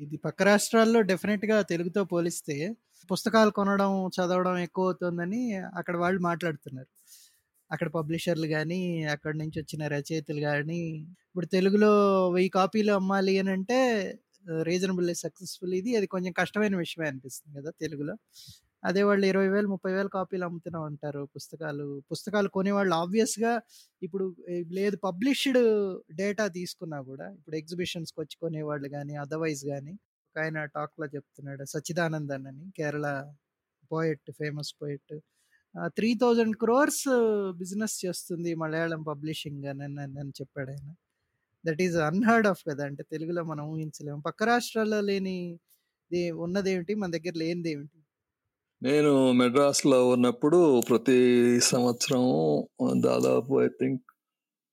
ఇది పక్క రాష్ట్రాల్లో డెఫినెట్‌గా తెలుగుతో పోలిస్తే పుస్తకాలు కొనడం, చదవడం ఎక్కువ అవుతుందని అక్కడ వాళ్ళు మాట్లాడుతున్నారు. అక్కడ పబ్లిషర్‌లు కానీ అక్కడి నుంచొచ్చిన రచయితలు కానీ ఇప్పుడు తెలుగులో వెయ్యి కాపీలు అమ్మాలి అని అంటే రీజనబుల్లీ సక్సెస్‌ఫుల్ ఇది. అది కొంచెం కష్టమైన విషయమే అనిపిస్తుంది కదా తెలుగులో. అదే వాళ్ళు ఇరవై వేలు ముప్పై వేలు కాపీలు అమ్ముతూనే ఉంటారు పుస్తకాలు. పుస్తకాలు కొనేవాళ్ళు ఆబ్వియస్‌గా ఇప్పుడు లేదు పబ్లిష్డ్ డేటా తీసుకున్నా కూడా ఇప్పుడు ఎగ్జిబిషన్స్కి వచ్చి కొనేవాళ్ళు కానీ అదర్‌వైజ్ కానీ ఒక ఆయన టాక్‌లో చెప్తున్నాడు 'సచ్చిదానందన్' అని Kerala poet, famous poet. Three thousand crores business చేస్తుంది మలయాళం పబ్లిషింగ్ అని అని చెప్పాడాయన. దట్ ఈస్ అన్‌హర్డ్ ఆఫ్ కదా! అంటే తెలుగులో మనం ఊహించలేము. పక్క రాష్ట్రాల్లో లేని ఉన్నదేమిటి? మన దగ్గర లేనిదేమిటి? నేను మెడ్రాస్‌లో ఉన్నప్పుడు ప్రతి సంవత్సరం దాదాపు ఐ థింక్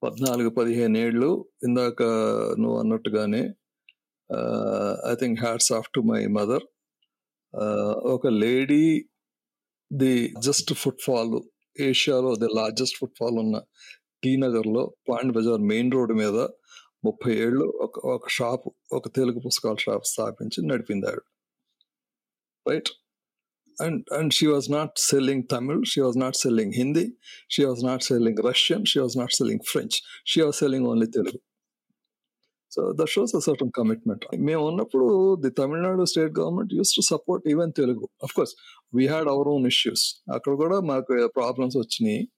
14, 15 ఏళ్ళు ఇందాక నువ్వు అన్నట్టుగానే I think hats off to my mother. ఒక లేడీ ది జస్ట్ ఫుట్‌ఫాల్ ఏషియాలో ది లార్జెస్ట్ ఫుట్‌ఫాల్ ఉన్న టీ నగర్‌లో పాండ్ బజార్ మెయిన్ రోడ్ మీద 30 ఏళ్ళు ఒక ఒక షాప్ ఒక తెలుగు పుస్తకాల షాప్ స్థాపించి నడిపిందాడు right? And and she was not selling Tamil, she was not selling Hindi, she was not selling Russian, she was not selling French. She was selling only Telugu. So that shows a certain commitment. మేము ఉన్నప్పుడు the Tamil Nadu state government used to support even Telugu. Of course we had our own issues. అక్కడ కూడా మాకు problems వచ్చినాయి.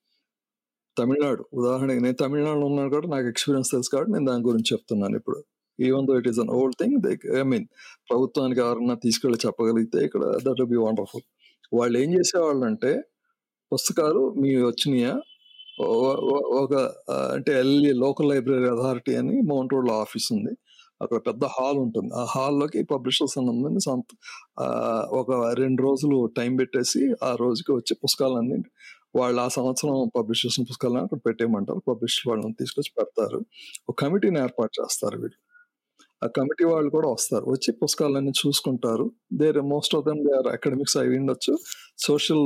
తమిళనాడు ఉదాహరణకి నేను తమిళనాడులో ఉన్నాను కాబట్టి నాకు ఎక్స్‌పీరియన్స్ తెలుసు కాబట్టి నేను దాని గురించి చెప్తున్నాను ఇప్పుడు. Even though it is an old thing they I mean ప్రభుత్వానికి ఎవరన్నా తీసుకెళ్ళి చెప్పగలిగితే ఇక్కడ దట్ విల్ బి వండర్‌ఫుల్. వాళ్ళు ఏం చేసేవాళ్ళు అంటే పుస్తకాలు మీ వచ్చినాయా? ఒక అంటే ఎల్‌ఈ లోకల్ లైబ్రరీ అథారిటీ అని మౌంట్ రోడ్‌లో ఆఫీస్ ఉంది. అక్కడ పెద్ద హాల్ ఉంటుంది. ఆ హాల్‌లోకి పబ్లిషర్స్ అని సంత ఒక రెండు రోజులు టైం పెట్టేసి ఆ రోజుకి వచ్చే పుస్తకాలన్నీ వాళ్ళు ఆ సంవత్సరం పబ్లిష్ చేసిన పుస్తకాలను అక్కడ పెట్టేయమంటారు. పబ్లిష్ వాళ్ళని తీసుకొచ్చి పెడతారు. ఒక కమిటీని ఏర్పాటు చేస్తారు వీళ్ళు. ఆ కమిటీ వాళ్ళు కూడా వస్తారు. వచ్చి పుస్తకాలన్నీ చూసుకుంటారు. There most of them they are academics అయ్యుండొచ్చు. సోషల్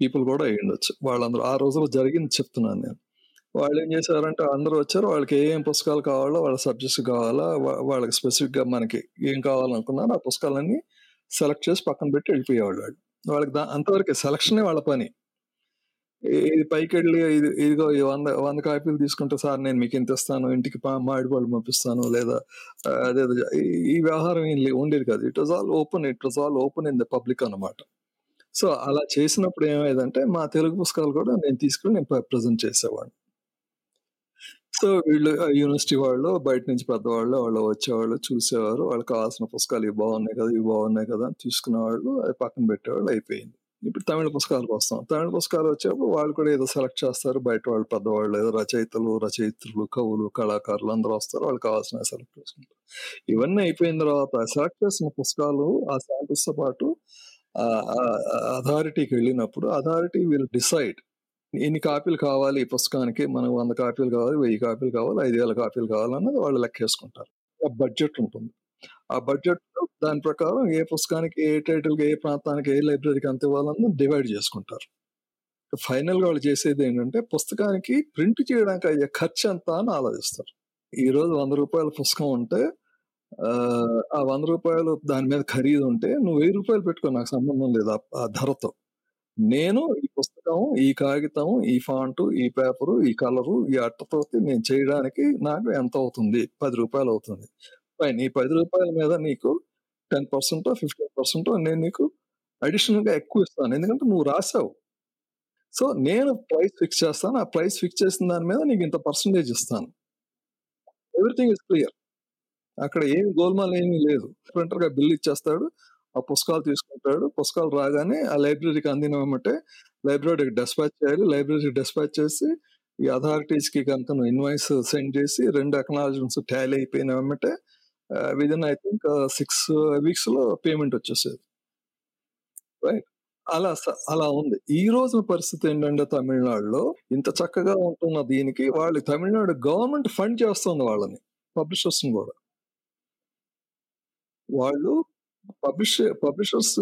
పీపుల్ కూడా అయ్యుండొచ్చు. వాళ్ళందరూ ఆ రోజుల్లో జరిగింది చెప్తున్నాను నేను. వాళ్ళు ఏం చేశారంటే అందరూ వచ్చారు. వాళ్ళకి ఏ ఏం పుస్తకాలు కావాలో వాళ్ళ సబ్జెక్ట్స్ కావాలా వాళ్ళకి స్పెసిఫిక్‌గా మనకి ఏం కావాలనుకున్నారో ఆ పుస్తకాలన్నీ సెలెక్ట్ చేసి పక్కన పెట్టి వెళ్ళిపోయేవాళ్ళు వాళ్ళు. వాళ్ళకి దా అంతవరకు సెలక్షనే వాళ్ళ పని. ఇ ఇది పైకెళ్ళి ఇది ఇదిగో ఈ 100, 100 కాపీలు తీసుకుంటే సార్ నేను మీకు ఇంత ఇస్తాను. ఇంటికి ప మామిడిపళ్ళు పంపిస్తాను. లేదా అదే ఈ వ్యవహారం ఏం ఉండేది కాదు. It was all open. It was all open in the public అన్నమాట. సో అలా చేసినప్పుడు ఏమైందంటే మా తెలుగు పుస్తకాలు కూడా నేను తీసుకుని నేను ప్రజెంట్ ప్రెజెంట్ చేసేవాడిని. సో వీళ్ళు యూనివర్సిటీ వాళ్ళు బయట నుంచి పెద్దవాళ్ళు వాళ్ళు వచ్చేవాళ్ళు, చూసేవారు. వాళ్ళకి కావాల్సిన పుస్తకాలు ఇవి బాగున్నాయి కదా! ఇవి బాగున్నాయి కదా! అని తీసుకునేవాళ్ళు. అవి పక్కన పెట్టేవాళ్ళు అయిపోయింది. ఇప్పుడు తమిళ పుస్తకాలకు వస్తాం. తమిళ పుస్తకాలు వచ్చేప్పుడు వాళ్ళు కూడా ఏదో సెలెక్ట్ చేస్తారు. బయట వాళ్ళు పెద్దవాళ్ళు ఏదో రచయితలు, రచయిత్రులు, కవులు, కళాకారులు అందరూ వస్తారు. వాళ్ళకి కావాల్సిన సెలెక్ట్ చేసుకుంటారు. ఇవన్నీ అయిపోయిన తర్వాత సెలెక్ట్ చేసిన పుస్తకాలు ఆ శాంపిల్స్‌తో పాటు అథారిటీకి వెళ్ళినప్పుడు అథారిటీ విల్ డిసైడ్ ఎన్ని కాపీలు కావాలి ఈ పుస్తకానికి. మనకు వంద కాపీలు కావాలి, వెయ్యి కాపీలు కావాలి, ఐదు వేల కాపీలు కావాలన్నది వాళ్ళు లెక్కేసుకుంటారు. బడ్జెట్ ఉంటుంది. ఆ బడ్జెట్‌లో దాని ప్రకారం ఏ పుస్తకానికి, ఏ టైటిల్‌కి, ఏ ప్రాంతానికి, ఏ లైబ్రరీకి అంత ఇవ్వాలని డివైడ్ చేసుకుంటారు. ఫైనల్‌గా వాళ్ళు చేసేది ఏంటంటే పుస్తకానికి ప్రింట్ చేయడానికి అయ్యే ఖర్చు ఎంత అని ఆలోచిస్తారు. ఈరోజు వంద రూపాయల పుస్తకం ఉంటే ఆ వంద రూపాయలు దాని మీద ఖరీదు ఉంటే నువ్వు వెయ్యి రూపాయలు పెట్టుకో నాకు సంబంధం లేదు ఆ ధరతో. నేను ఈ పుస్తకం, ఈ కాగితం, ఈ ఫాంటు, ఈ పేపరు, ఈ కలరు, ఈ అట్టతోటి నేను చేయడానికి నాకు ఎంత అవుతుంది? పది రూపాయలు అవుతుంది. ఫైన్. ఈ పది రూపాయల మీద నీకు 10%, 15% నేను నీకు అడిషనల్‌గా ఎక్కువ ఇస్తాను. ఎందుకంటే నువ్వు రాసావు. సో నేను ప్రైస్ ఫిక్స్ చేస్తాను. ఆ ప్రైస్ ఫిక్స్ చేసిన దాని మీద నీకు ఇంత పర్సంటేజ్ ఇస్తాను. Everything is clear. అక్కడ ఏమి గోల్‌మాల్ ఏమీ లేదు. ప్రింటర్‌గా బిల్ ఇచ్చేస్తాడు. ఆ పుస్తకాలు తీసుకుంటాడు. పుస్తకాలు రాగానే ఆ లైబ్రరీకి అందిన లైబ్రరీకి డిస్పాచ్ చేయాలి. లైబ్రరీకి డిస్పాచ్ చేసి ఈ అథారిటీస్‌కి కనుక నువ్వు ఇన్వాయిస్ సెండ్ చేసి 2 అక్నాలెడ్జ్‌మెంట్స్ టాలీ అయిపోయినామంటే with in I think six వీక్స్లో పేమెంట్ వచ్చేసేది. రైట్. అలా అలా ఉంది. ఈ రోజున పరిస్థితి ఏంటంటే తమిళనాడులో ఇంత చక్కగా ఉంటున్న దీనికి వాళ్ళు తమిళనాడు గవర్నమెంట్ ఫండ్ చేస్తుంది వాళ్ళని. పబ్లిషర్స్ కూడా వాళ్ళు పబ్లిష్ పబ్లిషర్స్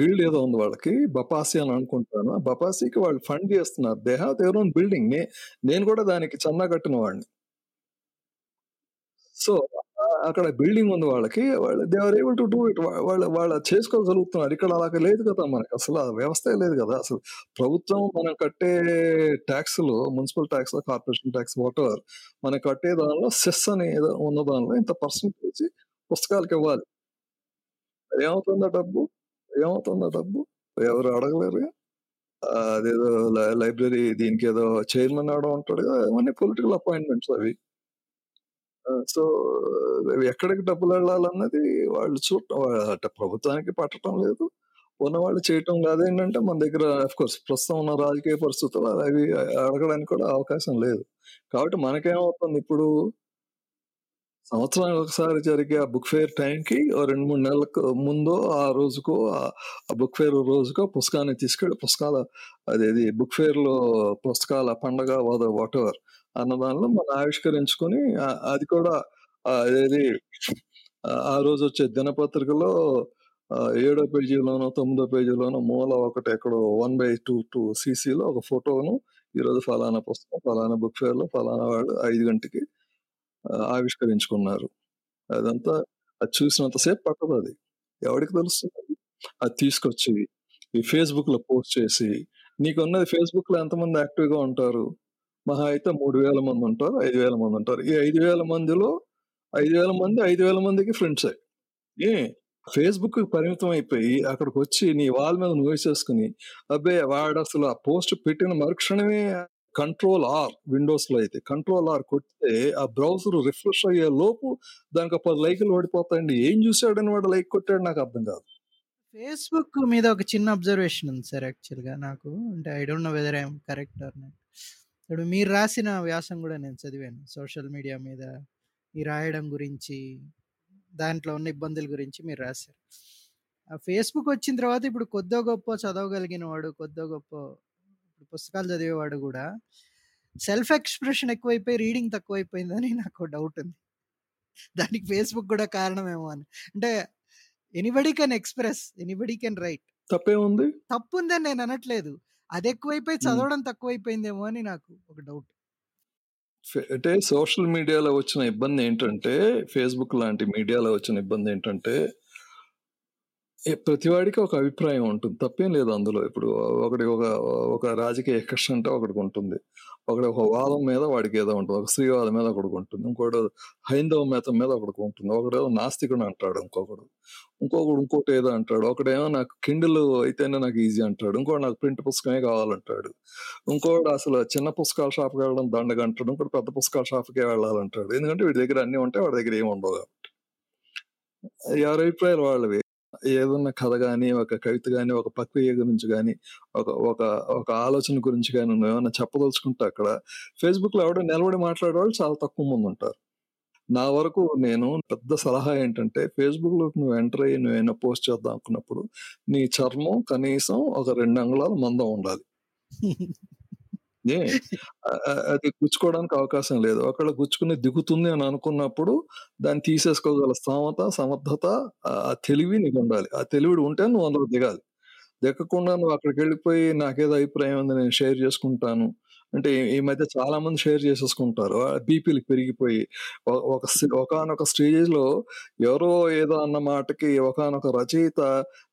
గిల్డ్ ఏదో ఉంది వాళ్ళకి. బపాసి అని అనుకుంటాను. బపాసికి వాళ్ళు ఫండ్ చేస్తున్నారు. They have own building. నే నేను కూడా దానికి చందా కట్టిన వాడిని. సో, అక్కడ బిల్డింగ్ ఉంది వాళ్ళకి. వాళ్ళు they are able to do it. వాళ్ళు వాళ్ళు చేసుకోగలుగుతున్నారు. ఇక్కడ అలా లేదు కదా! మనకి ఆ వ్యవస్థ లేదు కదా అసలు ప్రభుత్వం మనం కట్టే ట్యాక్స్లు municipal tax, corporation tax whatever మనం కట్టే దానిలో సెస్ అని ఏదో ఉన్న దానిలో ఇంత పర్సెంటేజ్ పుస్తకాలకివ్వాలి. ఏమవుతుంది ఆ డబ్బు? ఏమవుతుంది డబ్బు? ఎవరు అడగలేరు అదేదో లైబ్రరీ దీనికి ఏదో చైర్మన్ ఆడ ఉంటాడు కదా అవన్నీ పొలిటికల్ అపాయింట్‌మెంట్స్ అవి. సో, ఎక్కడికి డబ్బులు వెళ్ళాలన్నది వాళ్ళు చూడటం అంటే ప్రభుత్వానికి పట్టటం లేదు. ఉన్నవాళ్ళు చేయటం కాదు ఏంటంటే మన దగ్గర ఆఫ్‌కోర్స్ ప్రస్తుతం ఉన్న రాజకీయ పరిస్థితులు అవి అడగడానికి కూడా అవకాశం లేదు. కాబట్టి మనకేమవుతుంది ఇప్పుడు సంవత్సరానికి ఒకసారి జరిగే ఆ బుక్ ఫెయిర్ టైంకి ఓ 2, 3 నెలలకు ముందో, ఆ రోజుకో ఆ బుక్ ఫెయిర్ రోజుకో పుస్తకాన్ని తీసుకెళ్ళి పుస్తకాల అదేది బుక్ ఫెయిర్‌లో పుస్తకాల పండగ వాట్ ఎవర్ అన్న దానిలో మనం ఆవిష్కరించుకొని అది కూడా ఆహ్, ఆ రోజు వచ్చే దినపత్రికలో ఏడో పేజీలోనో, తొమ్మిదో పేజీలోనో మూల ఒకటి ఎక్కడో 1/2 సీసీలో ఒక ఫోటోను ఈరోజు ఫలానా పుస్తకం, ఫలానా బుక్ ఫేర్లో ఫలానా వాళ్ళు ఐదు గంటకి ఆవిష్కరించుకున్నారు. అదంతా అది చూసినంతసేపు పట్టదు అది ఎవడికి తెలుస్తుంది అది తీసుకొచ్చి ఈ ఫేస్‌బుక్‌లో పోస్ట్ చేసి నీకున్నది ఫేస్‌బుక్‌లో ఎంతమంది యాక్టివ్‌గా ఉంటారు? మహా అయితే 3000 మందుంటారు, 5000 మందుంటారు. ఈ ఐదు వేల మందిలో ఐదు వేల మంది ఐదు వేల మందికి ఫ్రెండ్సే. ఏ ఫేస్బుక్ పరిమితం అయిపోయి అక్కడికి వచ్చి నీ వాల్ మీద నువ్వేసేసుకొని అబ్బే! వాడసలు ఆ పోస్ట్ పెట్టిన మరుక్షణమే కంట్రోల్ ఆర్ విండోస్లో అయితే కంట్రోల్ ఆర్ కొడితే ఆ బ్రౌజర్ రిఫ్రెష్ అయ్యే లోపు దానికి పది లైకులు పడిపోతాయండి. ఏం చూసాడని వాడు లైక్ కొట్టాడు నాకు అర్థం కాదు. ఫేస్‌బుక్ మీద ఒక చిన్న అబ్జర్వేషన్ ఉంది సార్ యాక్చువల్‌గా నాకు. అంటే I don't know whether I'm correct or not. ఇప్పుడు మీరు రాసిన వ్యాసం కూడా నేను చదివాను. సోషల్ మీడియా మీద ఈ రాయడం గురించి, దాంట్లో ఉన్న ఇబ్బందుల గురించి మీరు రాశారు. ఆ ఫేస్‌బుక్ వచ్చిన తర్వాత ఇప్పుడు కొద్దో గొప్పో చదవగలిగిన వాడు, కొద్దో గొప్పో ఇప్పుడు పుస్తకాలు చదివేవాడు గూడా సెల్ఫ్ ఎక్స్‌ప్రెషన్ ఎక్కువైపోయి రీడింగ్ తక్కువైపోయిందని నాకో డౌట్ ఉంది. దానికి ఫేస్‌బుక్ కూడా కారణమేమో అని. అంటే anybody can express, anybody can write. తప్పేముంది? తప్పుందని నేను అనట్లేదు. అది ఎక్కువైపోయి. చదవడం తక్కువైపోయిందేమో అని నాకు ఒక డౌట్. అంటే సోషల్ మీడియాలో వచ్చిన ఇబ్బందేంటంటే, ఫేస్‌బుక్ లాంటి మీడియాలో వచ్చిన ఇబ్బందేంటంటే ప్రతి వాడికి ఒక అభిప్రాయం ఉంటుంది. తప్పేం లేదు అందులో. ఇప్పుడు ఒకటి ఒక ఒక రాజకీయ కక్ష అంటే ఉంటుంది ఒకటి ఒక వాదం మీద వాడికి ఏదో ఉంటుంది. ఒక స్త్రీవాదం మీద ఒకటికి ఉంటుంది ఇంకోటి హైందవ మతం మీద ఒకడికుంటుంది. ఏదో నాస్తికుడు అంటాడు ఇంకొకడు. ఇంకొకడు ఇంకోటేదో అంటాడు. ఒకడేమో నాకు కిండిల్ అయితేనే నాకు ఈజీ అంటాడు. ఇంకోటి నాకు ప్రింట్ పుస్తకమే కావాలంటాడు. ఇంకోటి అసలు చిన్న పుస్తకాల షాప్‌కి వెళ్ళడం దండగంటాడు. ఇంకోటి పెద్ద పుస్తకాల షాప్‌కే వెళ్ళాలంటాడు. ఎందుకంటే వీడి దగ్గర అన్నీ ఉంటాయి. వాడి దగ్గర ఏమి ఉండవు కాబట్టి. ఎవరి అభిప్రాయాలు వాళ్ళవి. ఏదన్నా కథ కానీ ఒక కవిత కానీ ఒక ప్రక్రియ గురించి కానీ ఒక ఒక ఒక ఆలోచన గురించి కానీ నువ్వు ఏమైనా చెప్పదలుచుకుంటే అక్కడ ఫేస్‌బుక్‌లో ఎవడో నిలబడి మాట్లాడేవాళ్ళు చాలా తక్కువ మందుంటారు. నా వరకు నేను పెద్ద సలహా ఏంటంటే ఫేస్‌బుక్‌లోకి నువ్వు ఎంటర్ అయ్యి నువ్వేమైనా పోస్ట్ చేద్దాం అనుకున్నప్పుడు నీ చర్మం కనీసం ఒక రెండు అంగుళాల మందం ఉండాలి. ఏ అది గుచ్చుకోవడానికి అవకాశం లేదు. ఒకళ్ళు గుచ్చుకుని దిగుతుంది అని అనుకున్నప్పుడు దాన్ని తీసేసుకోగల సమత సమర్థత, ఆ తెలివి నీకుండాలి. ఆ తెలివిడు ఉంటే నువ్వు అందులో దిగాలి. దిగకుండా నువ్వు అక్కడికెళ్ళిపోయి నాకేదో అభిప్రాయం ఉంది నేను షేర్ చేసుకుంటాను. అంటే ఈ మధ్య చాలా మంది షేర్ చేసేసుకుంటారు. బీపీలు పెరిగిపోయి ఒక ఒకానొక స్టేజ్‌లో ఎవరో ఏదో అన్న మాటకి ఒకానొక రచయిత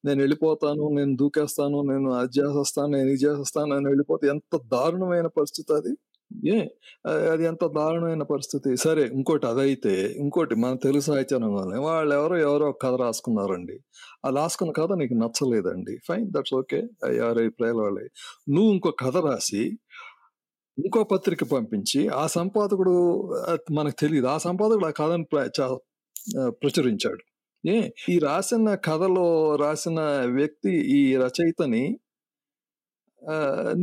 నేనెళ్ళిపోతాను, నేను దూకేస్తాను, నేను అది చేసేస్తాను, నేను ఇది చేసేస్తాను అని వెళ్ళిపోతే ఎంత దారుణమైన పరిస్థితి అది. ఏ అది ఎంత దారుణమైన పరిస్థితి. సరే ఇంకోటి అదైతే, ఇంకోటి మన తెలుగు సాహిత్య రంగంలో వాళ్ళెవరో ఎవరో ఒక కథ రాసుకున్నారండి. ఆ రాసుకున్న కథ నీకు నచ్చలేదండి. Fine that's okay. ఎవరి అభిప్రాయాలు వాళ్ళయి. నువ్వు ఇంకో కథ రాసి ఇంకో పత్రిక పంపించి ఆ సంపాదకుడు మనకు తెలియదు ఆ సంపాదకుడు ఆ కథను ప్ర ప్రచురించాడు. ఏ ఈ రాసిన కథలో రాసిన వ్యక్తి ఈ రచయితని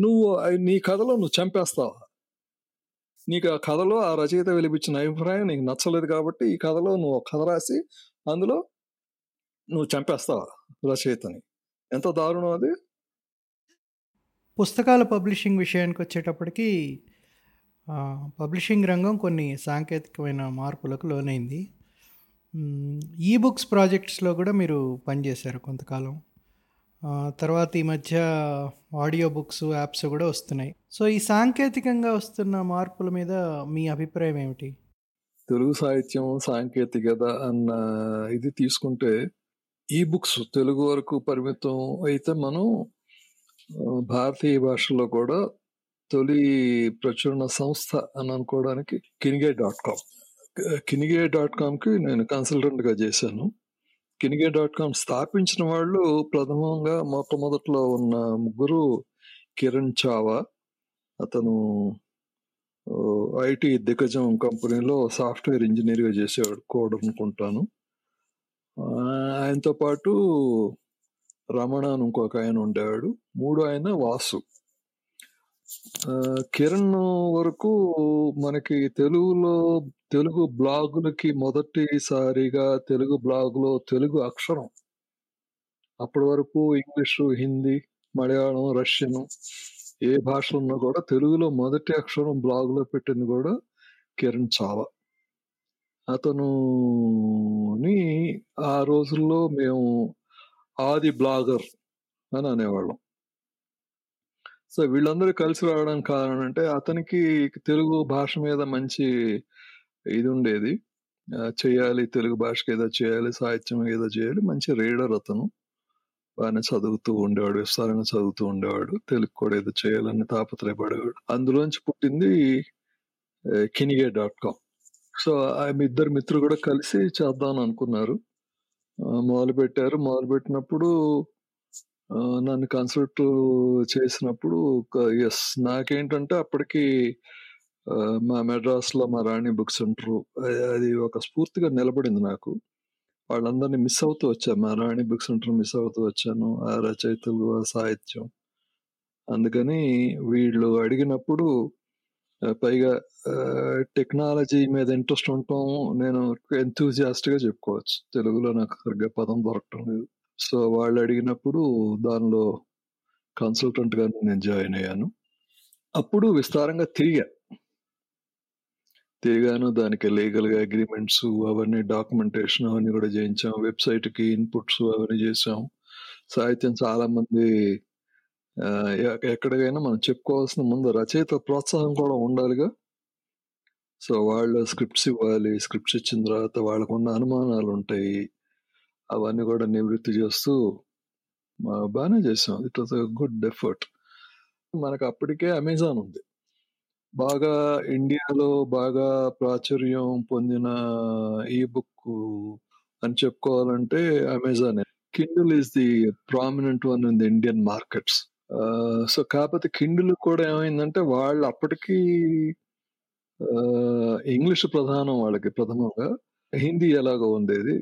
నువ్వు నీ కథలో నువ్వు చంపేస్తావా? నీకు ఆ కథలో ఆ రచయిత వెలిపించిన అభిప్రాయం నీకు నచ్చలేదు కాబట్టి ఈ కథలో నువ్వు ఒక కథ రాసి అందులో నువ్వు చంపేస్తావా రచయితని? ఎంత దారుణం అది? పుస్తకాల పబ్లిషింగ్ విషయానికొచ్చేటప్పటికి ఆహ్, పబ్లిషింగ్ రంగం కొన్ని సాంకేతికమైన మార్పులకు లోనైంది. ఈ బుక్స్ ప్రాజెక్ట్స్‌లో కూడా మీరు పనిచేశారు కొంతకాలం. తర్వాత ఈ మధ్య ఆడియో బుక్స్, యాప్స్ కూడా వస్తున్నాయి. సో, ఈ సాంకేతికంగా వస్తున్న మార్పుల మీద మీ అభిప్రాయం ఏమిటి? తెలుగు సాహిత్యం సాంకేతికత అన్న ఇది తీసుకుంటే ఈ బుక్స్ తెలుగు వరకు పరిమితం అయితే మనం భారతీయ భాషలో కూడా తొలి ప్రచురణ సంస్థ అని అనుకోవడానికి Kinige dot com. Kinige dot కామ్కి నేను కన్సల్టెంట్గా చేశాను. కినిగే డాట్ కామ్ స్థాపించిన వాళ్ళు ప్రథమంగా మొట్టమొదట్లో ఉన్న ముగ్గురు కిరణ్ చావా అతను ఐటీ దిగ్గజం కంపెనీలో సాఫ్ట్వేర్ ఇంజనీర్గా చేసేవాడు కోడ్ అనుకుంటాను. ఆయనతో పాటు రమణ అని ఇంకొక ఆయన ఉండేవాడు. మూడు ఆయన వాసు. కిరణ్ వరకు మనకి తెలుగులో తెలుగు బ్లాగులకి మొదటిసారిగా తెలుగు బ్లాగులో తెలుగు అక్షరం. అప్పటి వరకు ఇంగ్లీషు హిందీ మలయాళం రష్యను ఏ భాష ఉన్నా కూడా తెలుగులో మొదటి అక్షరం బ్లాగులో పెట్టింది కూడా కిరణ్ చావా అతను ఆ రోజుల్లో మేము ఆది బ్లాగర్ అని అనేవాళ్ళం. సో వీళ్ళందరూ కలిసి రావడానికి కారణం అంటే అతనికి తెలుగు భాష మీద మంచి ఇది ఉండేది. చేయాలి తెలుగు భాషకి ఏదో చేయాలి సాహిత్యం ఏదో చేయాలి మంచి రీడర్ అతను. బాగానే చదువుతూ ఉండేవాడు విస్తారంగా చదువుతూ ఉండేవాడు తెలుగు కూడా ఏదో చేయాలని తాపత్రయపడేవాడు. అందులోంచి పుట్టింది కినిగే డాట్ కామ్. సో ఆమె ఇద్దరు మిత్రులు కూడా కలిసి చేద్దాం అనుకున్నారు. మొదలు పెట్టారు మొదలు పెట్టినప్పుడు నన్ను కన్సల్ట్ చేసినప్పుడు ఎస్ నాకేంటంటే అప్పటికి మా మెడ్రాస్లో మా రాణి బుక్ సెంటర్ అది ఒక స్ఫూర్తిగా నిలబడింది నాకు. వాళ్ళందరినీ మిస్ అవుతూ వచ్చాను. మా రాణి బుక్ సెంటర్ మిస్ అవుతూ వచ్చాను. ఆ రచయితలు ఆ సాహిత్యం. అందుకని వీళ్ళు అడిగినప్పుడు పైగా టెక్నాలజీ మీద ఇంట్రెస్ట్ ఉండటం నేను ఎంతూజియాస్ట్గా చెప్పుకోవచ్చు. తెలుగులో నాకు సరిగ్గా పదం దొరకటం లేదు. సో వాళ్ళు అడిగినప్పుడు దానిలో కన్సల్టెంట్గా నేను జాయిన్ అయ్యాను. అప్పుడు విస్తారంగా తిరిగా. తిరిగాను దానికి లీగల్గా అగ్రిమెంట్స్ అవన్నీ డాక్యుమెంటేషన్ అవన్నీ కూడా చేయించాం. వెబ్సైట్కి ఇన్పుట్స్ అవన్నీ చేసాం సాహిత్యం చాలామంది ఎక్కడికైనా మనం చెప్పుకోవాల్సిన ముందు రచయిత ప్రోత్సాహం కూడా ఉండాలిగా. సో వాళ్ళు స్క్రిప్ట్స్ ఇవ్వాలి స్క్రిప్ట్స్ ఇచ్చిన తర్వాత వాళ్ళకున్న అనుమానాలు ఉంటాయి. అవన్నీ కూడా నివృత్తి చేస్తూ బాగానే చేసాం. ఇట్ వాజ్ గుడ్ ఎఫర్ట్ మనకు అప్పటికే అమెజాన్ ఉంది. బాగా ఇండియాలో బాగా ప్రాచుర్యం పొందిన ఈ బుక్ అని చెప్పుకోవాలంటే Amazon Kindle is the prominent one in the Indian markets so కాకపోతే కిండిల్ కూడా ఏమైందంటే వాళ్ళు అప్పటికి ఇంగ్లీష్ ప్రధానం వాళ్ళకి ప్రథమంగా. హిందీ ఎలాగో ఉండేది.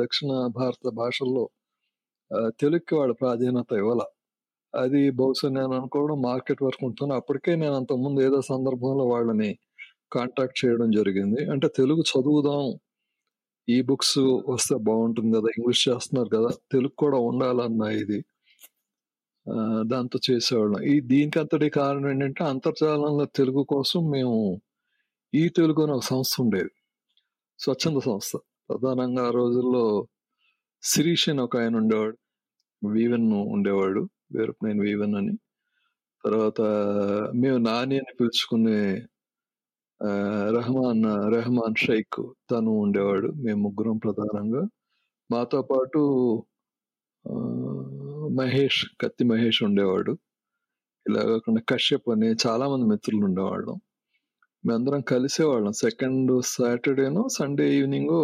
దక్షిణ భారత భాషల్లో తెలుగుకి వాళ్ళ ప్రాధాన్యత ఇవ్వాల. అది బహుశా నేను అనుకోవడం మార్కెట్ వరకు ఉంటాను అప్పటికే నేను అంతకుముందు ఏదో సందర్భంలో వాళ్ళని కాంటాక్ట్ చేయడం జరిగింది. అంటే తెలుగు చదువుదాం. ఈ బుక్స్ వస్తే బాగుంటుంది కదా ఇంగ్లీష్ చేస్తున్నారు కదా తెలుగు కూడా ఉండాలన్న ఇది. దాంతో చేసేవాళ్ళం. ఈ దీనికి అంతటి కారణం ఏంటంటే అంతర్జాలంలో తెలుగు కోసం మేము ఈ తెలుగు అని ఒక సంస్థ ఉండేది. స్వచ్ఛంద సంస్థ. ప్రధానంగా ఆ రోజుల్లో శిరీష్ అని ఒక ఆయన ఉండేవాడు. వీవెన్ ఉండేవాడు. నేను వీవెన్ అని. తర్వాత మేము నాని అని పిలుచుకునే రెహమాన్ రెహమాన్ షైక్ తను ఉండేవాడు. మేము ముగ్గురం ప్రధానంగా. మాతో పాటు మహేష్ కత్తి మహేష్ ఉండేవాడు. ఇలా కాకుండా కశ్యప్ అని చాలా మంది మిత్రులు ఉండేవాళ్ళం. మేమందరం కలిసేవాళ్ళం. సెకండ్ సాటర్డేనో సండే ఈవినింగ్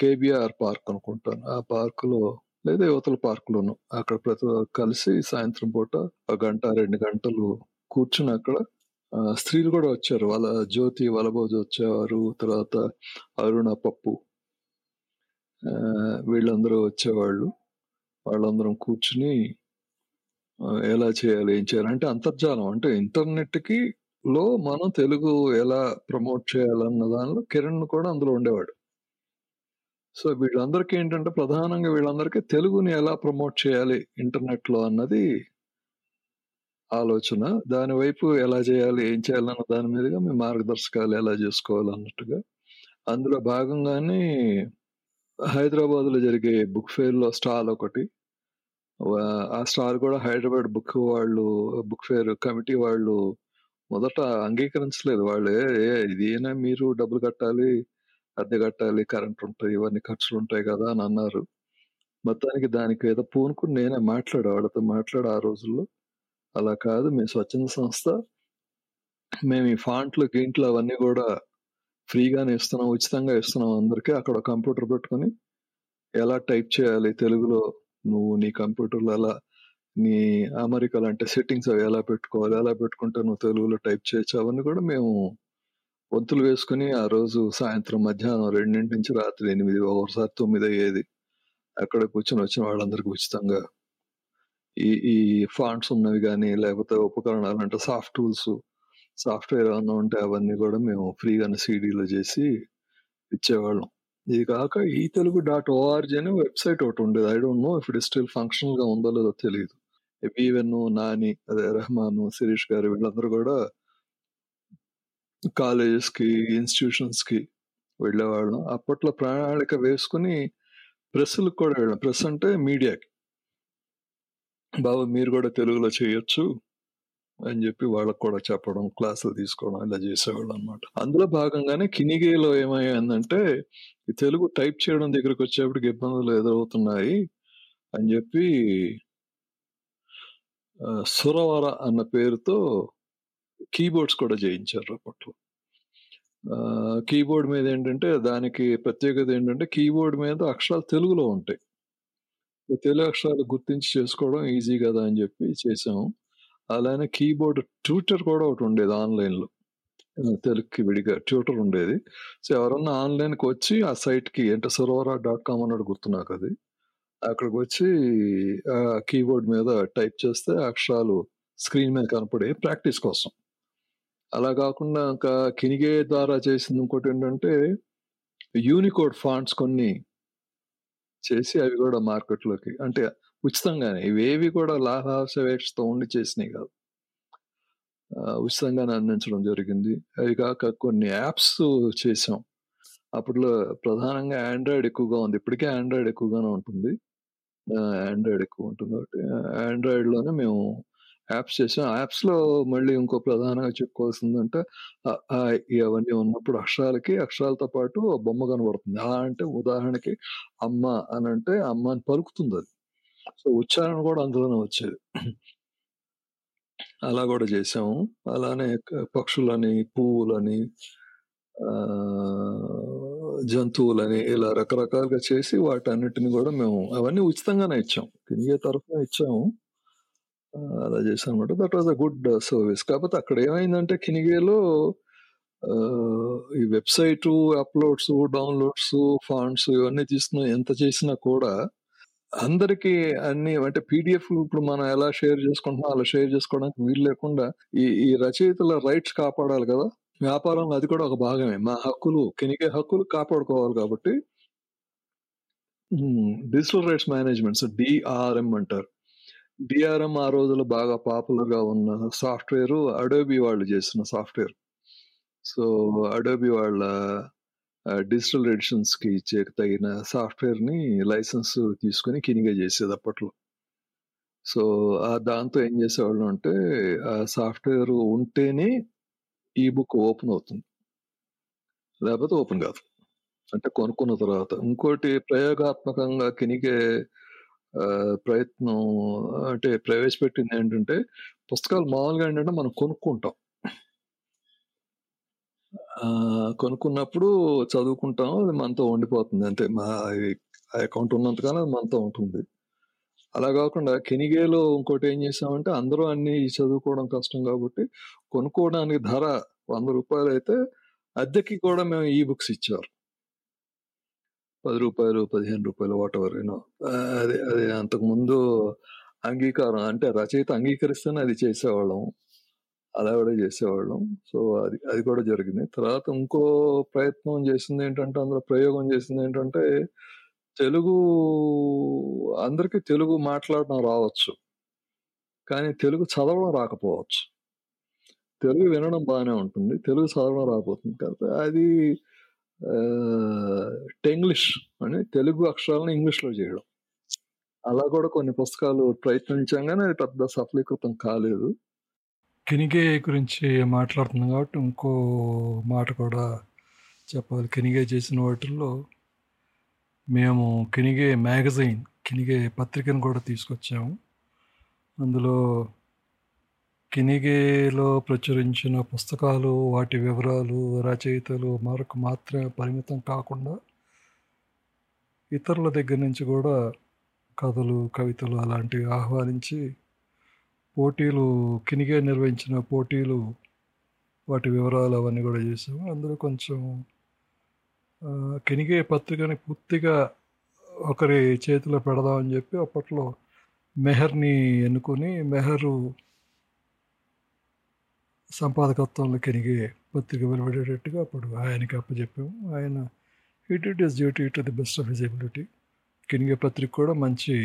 కేబిఆర్ పార్క్ అనుకుంటాను. ఆ పార్క్లో లేదా యువతల పార్క్ లోను అక్కడ ప్రతి కలిసి సాయంత్రం పూట ఒక గంట రెండు గంటలు కూర్చుని అక్కడ స్త్రీలు కూడా వచ్చారు. వాళ్ళ జ్యోతి వలభోజు వచ్చేవారు. తర్వాత అరుణ పప్పు ఆ, వీళ్ళందరూ వచ్చేవాళ్ళు. వాళ్ళందరం కూర్చుని ఎలా చేయాలి ఏం చేయాలి అంటే అంతర్జాలం. అంటే ఇంటర్నెట్కి లో మనం తెలుగు ఎలా ప్రమోట్ చేయాలన్న దానిలో కిరణ్ కూడా అందులో ఉండేవాడు. సో వీళ్ళందరికీ ఏంటంటే ప్రధానంగా వీళ్ళందరికీ తెలుగుని ఎలా ప్రమోట్ చేయాలి ఇంటర్నెట్లో అన్నది ఆలోచన. దాని వైపు ఎలా చేయాలి ఏం చేయాలన్న దాని మీదుగా మీ మార్గదర్శకాలు ఎలా చేసుకోవాలి అన్నట్టుగా. అందులో భాగంగానే హైదరాబాద్లో జరిగే బుక్ ఫెయిర్లో లో స్టాల్ ఒకటి. ఆ స్టార్ కూడా హైదరాబాద్ బుక్ వాళ్ళు బుక్ ఫేర్ కమిటీ వాళ్ళు మొదట అంగీకరించలేదు. వాళ్ళే ఏ ఇదేనా మీరు డబ్బులు కట్టాలి అద్దె కట్టాలి కరెంట్ ఉంటాయి ఇవన్నీ ఖర్చులు ఉంటాయి కదా అని అన్నారు. మొత్తానికి దానికి ఏదో పూనుకుని నేనే మాట్లాడా వాళ్ళతో మాట్లాడా ఆ రోజుల్లో. అలా కాదు మేము స్వచ్ఛంద సంస్థ. మేము ఈ ఫాంట్లు గీంట్లు అవన్నీ కూడా ఫ్రీగానే ఇస్తున్నాం ఉచితంగా ఇస్తున్నాం అందరికీ. అక్కడ కంప్యూటర్ పెట్టుకొని ఎలా టైప్ చేయాలి తెలుగులో నువ్వు నీ కంప్యూటర్లో అలా నీ అమెరికాలో అంటే సెట్టింగ్స్ అవి ఎలా పెట్టుకోవాలి ఎలా పెట్టుకుంటే నువ్వు తెలుగులో టైప్ చేయొచ్చు అవన్నీ కూడా మేము వంతులు వేసుకుని ఆ రోజు సాయంత్రం మధ్యాహ్నం రెండింటి నుంచి రాత్రి ఎనిమిది ఒకసారి తొమ్మిది అయ్యేది. అక్కడ కూర్చొని వచ్చిన వాళ్ళందరికీ ఉచితంగా ఈ ఈ ఫాంట్స్ ఉన్నవి కానీ లేకపోతే ఉపకరణాలు అంటే సాఫ్ట్ టూల్స్ సాఫ్ట్వేర్ ఏమన్నా ఉంటే అవన్నీ కూడా మేము ఫ్రీగానే సీడీలో చేసి ఇచ్చేవాళ్ళం. ఇది కాక ఈ e Telugu dot O R G అనే వెబ్సైట్ ఒకటి ఉండేది. I don't know if it still ఫంక్షనల్గా ఉందో లేదో తెలియదు ఈవెన్ నాని అదే రెహమాన్ శిరీష్ గారు వీళ్ళందరూ కూడా కాలేజెస్కి ఇన్స్టిట్యూషన్స్కి వెళ్ళేవాళ్ళం. అప్పట్లో ప్రణాళిక వేసుకుని ప్రెస్లకు కూడా వెళ్ళాం. ప్రెస్ అంటే మీడియాకి బాబు మీరు కూడా తెలుగులో చేయొచ్చు. అని చెప్పి వాళ్ళకు కూడా చెప్పడం క్లాసులు తీసుకోవడం ఇలా చేసేవాళ్ళు అనమాట అందులో భాగంగానే కినిగేలో ఏమయ్యిందంటే ఈ తెలుగు టైప్ చేయడం దగ్గరికి వచ్చేప్పటికి ఇబ్బందులు ఎదురవుతున్నాయి అని చెప్పి సురవర అన్న పేరుతో కీబోర్డ్స్ కూడా చేయించారు అప్పట్లో. కీబోర్డ్ మీద ఏంటంటే దానికి ప్రత్యేకత ఏంటంటే కీబోర్డ్ మీద అక్షరాలు తెలుగులో ఉంటాయి. తెలుగు అక్షరాలు గుర్తించి చేసుకోవడం ఈజీ కదా అని చెప్పి చేసాము. అలానే కీబోర్డ్ ట్యూటర్ కూడా ఒకటి ఉండేది ఆన్లైన్లో. తెలుగుకి విడిగా ట్యూటర్ ఉండేది. సో ఎవరన్నా ఆన్లైన్కి వచ్చి ఆ సైట్కి అంటే డాట్ కామ్ అన్నాడు గుర్తు నాకు అది అక్కడికి వచ్చి ఆ కీబోర్డ్ మీద టైప్ చేస్తే అక్షరాలు స్క్రీన్ మీద కనపడే ప్రాక్టీస్ కోసం. అలా కాకుండా ఇంకా కినిగే ద్వారా చేసింది ఇంకోటి ఏంటంటే యూనికోడ్ ఫాంట్స్ కొన్ని చేసి అవి కూడా మార్కెట్లోకి అంటే ఉచితంగానే. ఇవేవి కూడా లాభాపేక్షతో ఉండి చేసినాయి కాదు. ఉచితంగానే అందించడం జరిగింది. అవి కాక కొన్ని యాప్స్ చేసాం అప్పట్లో ప్రధానంగా ఆండ్రాయిడ్ ఎక్కువగా ఉంది. ఇప్పటికే ఆండ్రాయిడ్ ఎక్కువగానే ఉంటుంది. ఆండ్రాయిడ్ ఎక్కువ ఉంటుంది కాబట్టి ఆండ్రాయిడ్లోనే మేము యాప్స్ చేసాం యాప్స్లో మళ్ళీ ఇంకో ప్రధానంగా చెప్పుకోవాల్సిందంటే అవన్నీ ఉన్నప్పుడు అక్షరాలకి అక్షరాలతో పాటు బొమ్మ కనబడుతుంది. అలా అంటే ఉదాహరణకి అమ్మ అని అంటే అమ్మ అని పలుకుతుంది అది. సో ఉచ్చారణ కూడా అందులోనే వచ్చేది. అలా కూడా చేసాము అలానే పక్షులని పువ్వులని జంతువులని ఇలా రకరకాలుగా చేసి వాటన్నిటిని కూడా మేము అవన్నీ ఉచితంగానే ఇచ్చాం తిరిగే తరఫున ఇచ్చాము. అలా చేసాం అనమాట that was a good service కాకపోతే అక్కడ ఏమైందంటే కినిగేలో ఈ వెబ్సైట్ అప్లోడ్స్ డౌన్లోడ్స్ ఫాండ్స్ ఇవన్నీ తీసుకున్న ఎంత చేసినా కూడా అందరికి అన్ని అంటే పీడిఎఫ్ ఇప్పుడు మనం ఎలా షేర్ చేసుకుంటున్నాం అలా షేర్ చేసుకోవడానికి వీలు లేకుండా ఈ ఈ రచయితల రైట్స్ కాపాడాలి కదా. వ్యాపారంలో అది కూడా ఒక భాగమే. మా హక్కులు కెనికే హక్కులు కాపాడుకోవాలి కాబట్టి. డిజిటల్ రైట్స్ మేనేజ్మెంట్ డిఆర్ఎం అంటారు. డిఆర్ఎం ఆ రోజుల్లో బాగా పాపులర్గా ఉన్న సాఫ్ట్వేర్ అడోబి వాళ్ళు చేసిన సాఫ్ట్వేర్. సో అడోబి వాళ్ళ డిజిటల్ ఎడిషన్స్కి ఇచ్చే తగిన సాఫ్ట్వేర్ని లైసెన్స్ తీసుకుని కినిగా చేసేది అప్పట్లో. సో ఆ దాంతో ఏం చేసేవాళ్ళు అంటే ఆ సాఫ్ట్వేర్ ఉంటేనే ఈ బుక్ ఓపెన్ అవుతుంది. లేకపోతే ఓపెన్ కాదు. అంటే కొనుక్కున్న తర్వాత. ఇంకోటి ప్రయోగాత్మకంగా కినిగే ప్రయత్నం అంటే ప్రవేశపెట్టింది ఏంటంటే పుస్తకాలు మామూలుగా ఏంటంటే మనం కొనుక్కుంటాం. కొనుక్కున్నప్పుడు చదువుకుంటాం అది మనతో ఉండిపోతుంది. అంటే మా అకౌంట్ ఉన్నంతకాలం అది మనతో ఉంటుంది. అలా కాకుండా కెనిగేలో ఇంకోటి ఏం చేసామంటే అందరూ అన్ని చదువుకోవడం కష్టం కాబట్టి కొనుక్కోవడానికి ధర వంద రూపాయలు అయితే అద్దెకి కూడా మేము ఈ బుక్స్ ఇచ్చారు పది రూపాయలు పదిహేను రూపాయలు వాట్ ఎవర్ యూనో అదే అదే అంతకుముందు అంగీకారం అంటే రచయిత అంగీకరిస్తేనే అది చేసేవాళ్ళం. అలా కూడా చేసేవాళ్ళం. సో అది అది కూడా జరిగింది. తర్వాత ఇంకో ప్రయత్నం చేసింది ఏంటంటే అందులో ప్రయోగం చేసింది ఏంటంటే తెలుగు అందరికీ తెలుగు మాట్లాడడం రావచ్చు. కానీ తెలుగు చదవడం రాకపోవచ్చు. తెలుగు వినడం బాగానే ఉంటుంది. తెలుగు చదవడం రాకపోతుంది. కాబట్టి అది టెంగ్లీష్ అని తెలుగు అక్షరాలను ఇంగ్లీష్లో చేయడం. అలా కూడా కొన్ని పుస్తకాలు ప్రయత్నించాం కానీ అది పెద్ద సఫలీకృతం కాలేదు. కెనిగే గురించి మాట్లాడుతున్నాం కాబట్టి ఇంకో మాట కూడా చెప్పాలి. కెనిగే చేసిన వాటిల్లో మేము కెనిగే మ్యాగజైన్ కెనిగే పత్రికను కూడా తీసుకొచ్చాము. అందులో కెనిగేలో ప్రచురించిన పుస్తకాలు వాటి వివరాలు రచయితలు మరొక మాత్రమే పరిమితం కాకుండా ఇతరుల దగ్గర నుంచి కూడా కథలు కవితలు అలాంటివి ఆహ్వానించి పోటీలు కినిగే నిర్వహించిన పోటీలు వాటి వివరాలు అవన్నీ కూడా చేసాము. అందులో కొంచెం కినిగే పత్రికని పూర్తిగా ఒకరి చేతిలో పెడదామని చెప్పి అప్పట్లో మెహర్ని ఎన్నుకొని మెహరు సంపాదకత్వంలో కినిగే పత్రిక వెలువడేటట్టుగా అప్పుడు ఆయనకి అప్పచెప్పాము. ఆయన it it is duty to the best of visibility Kinige పత్రిక కూడా మంచి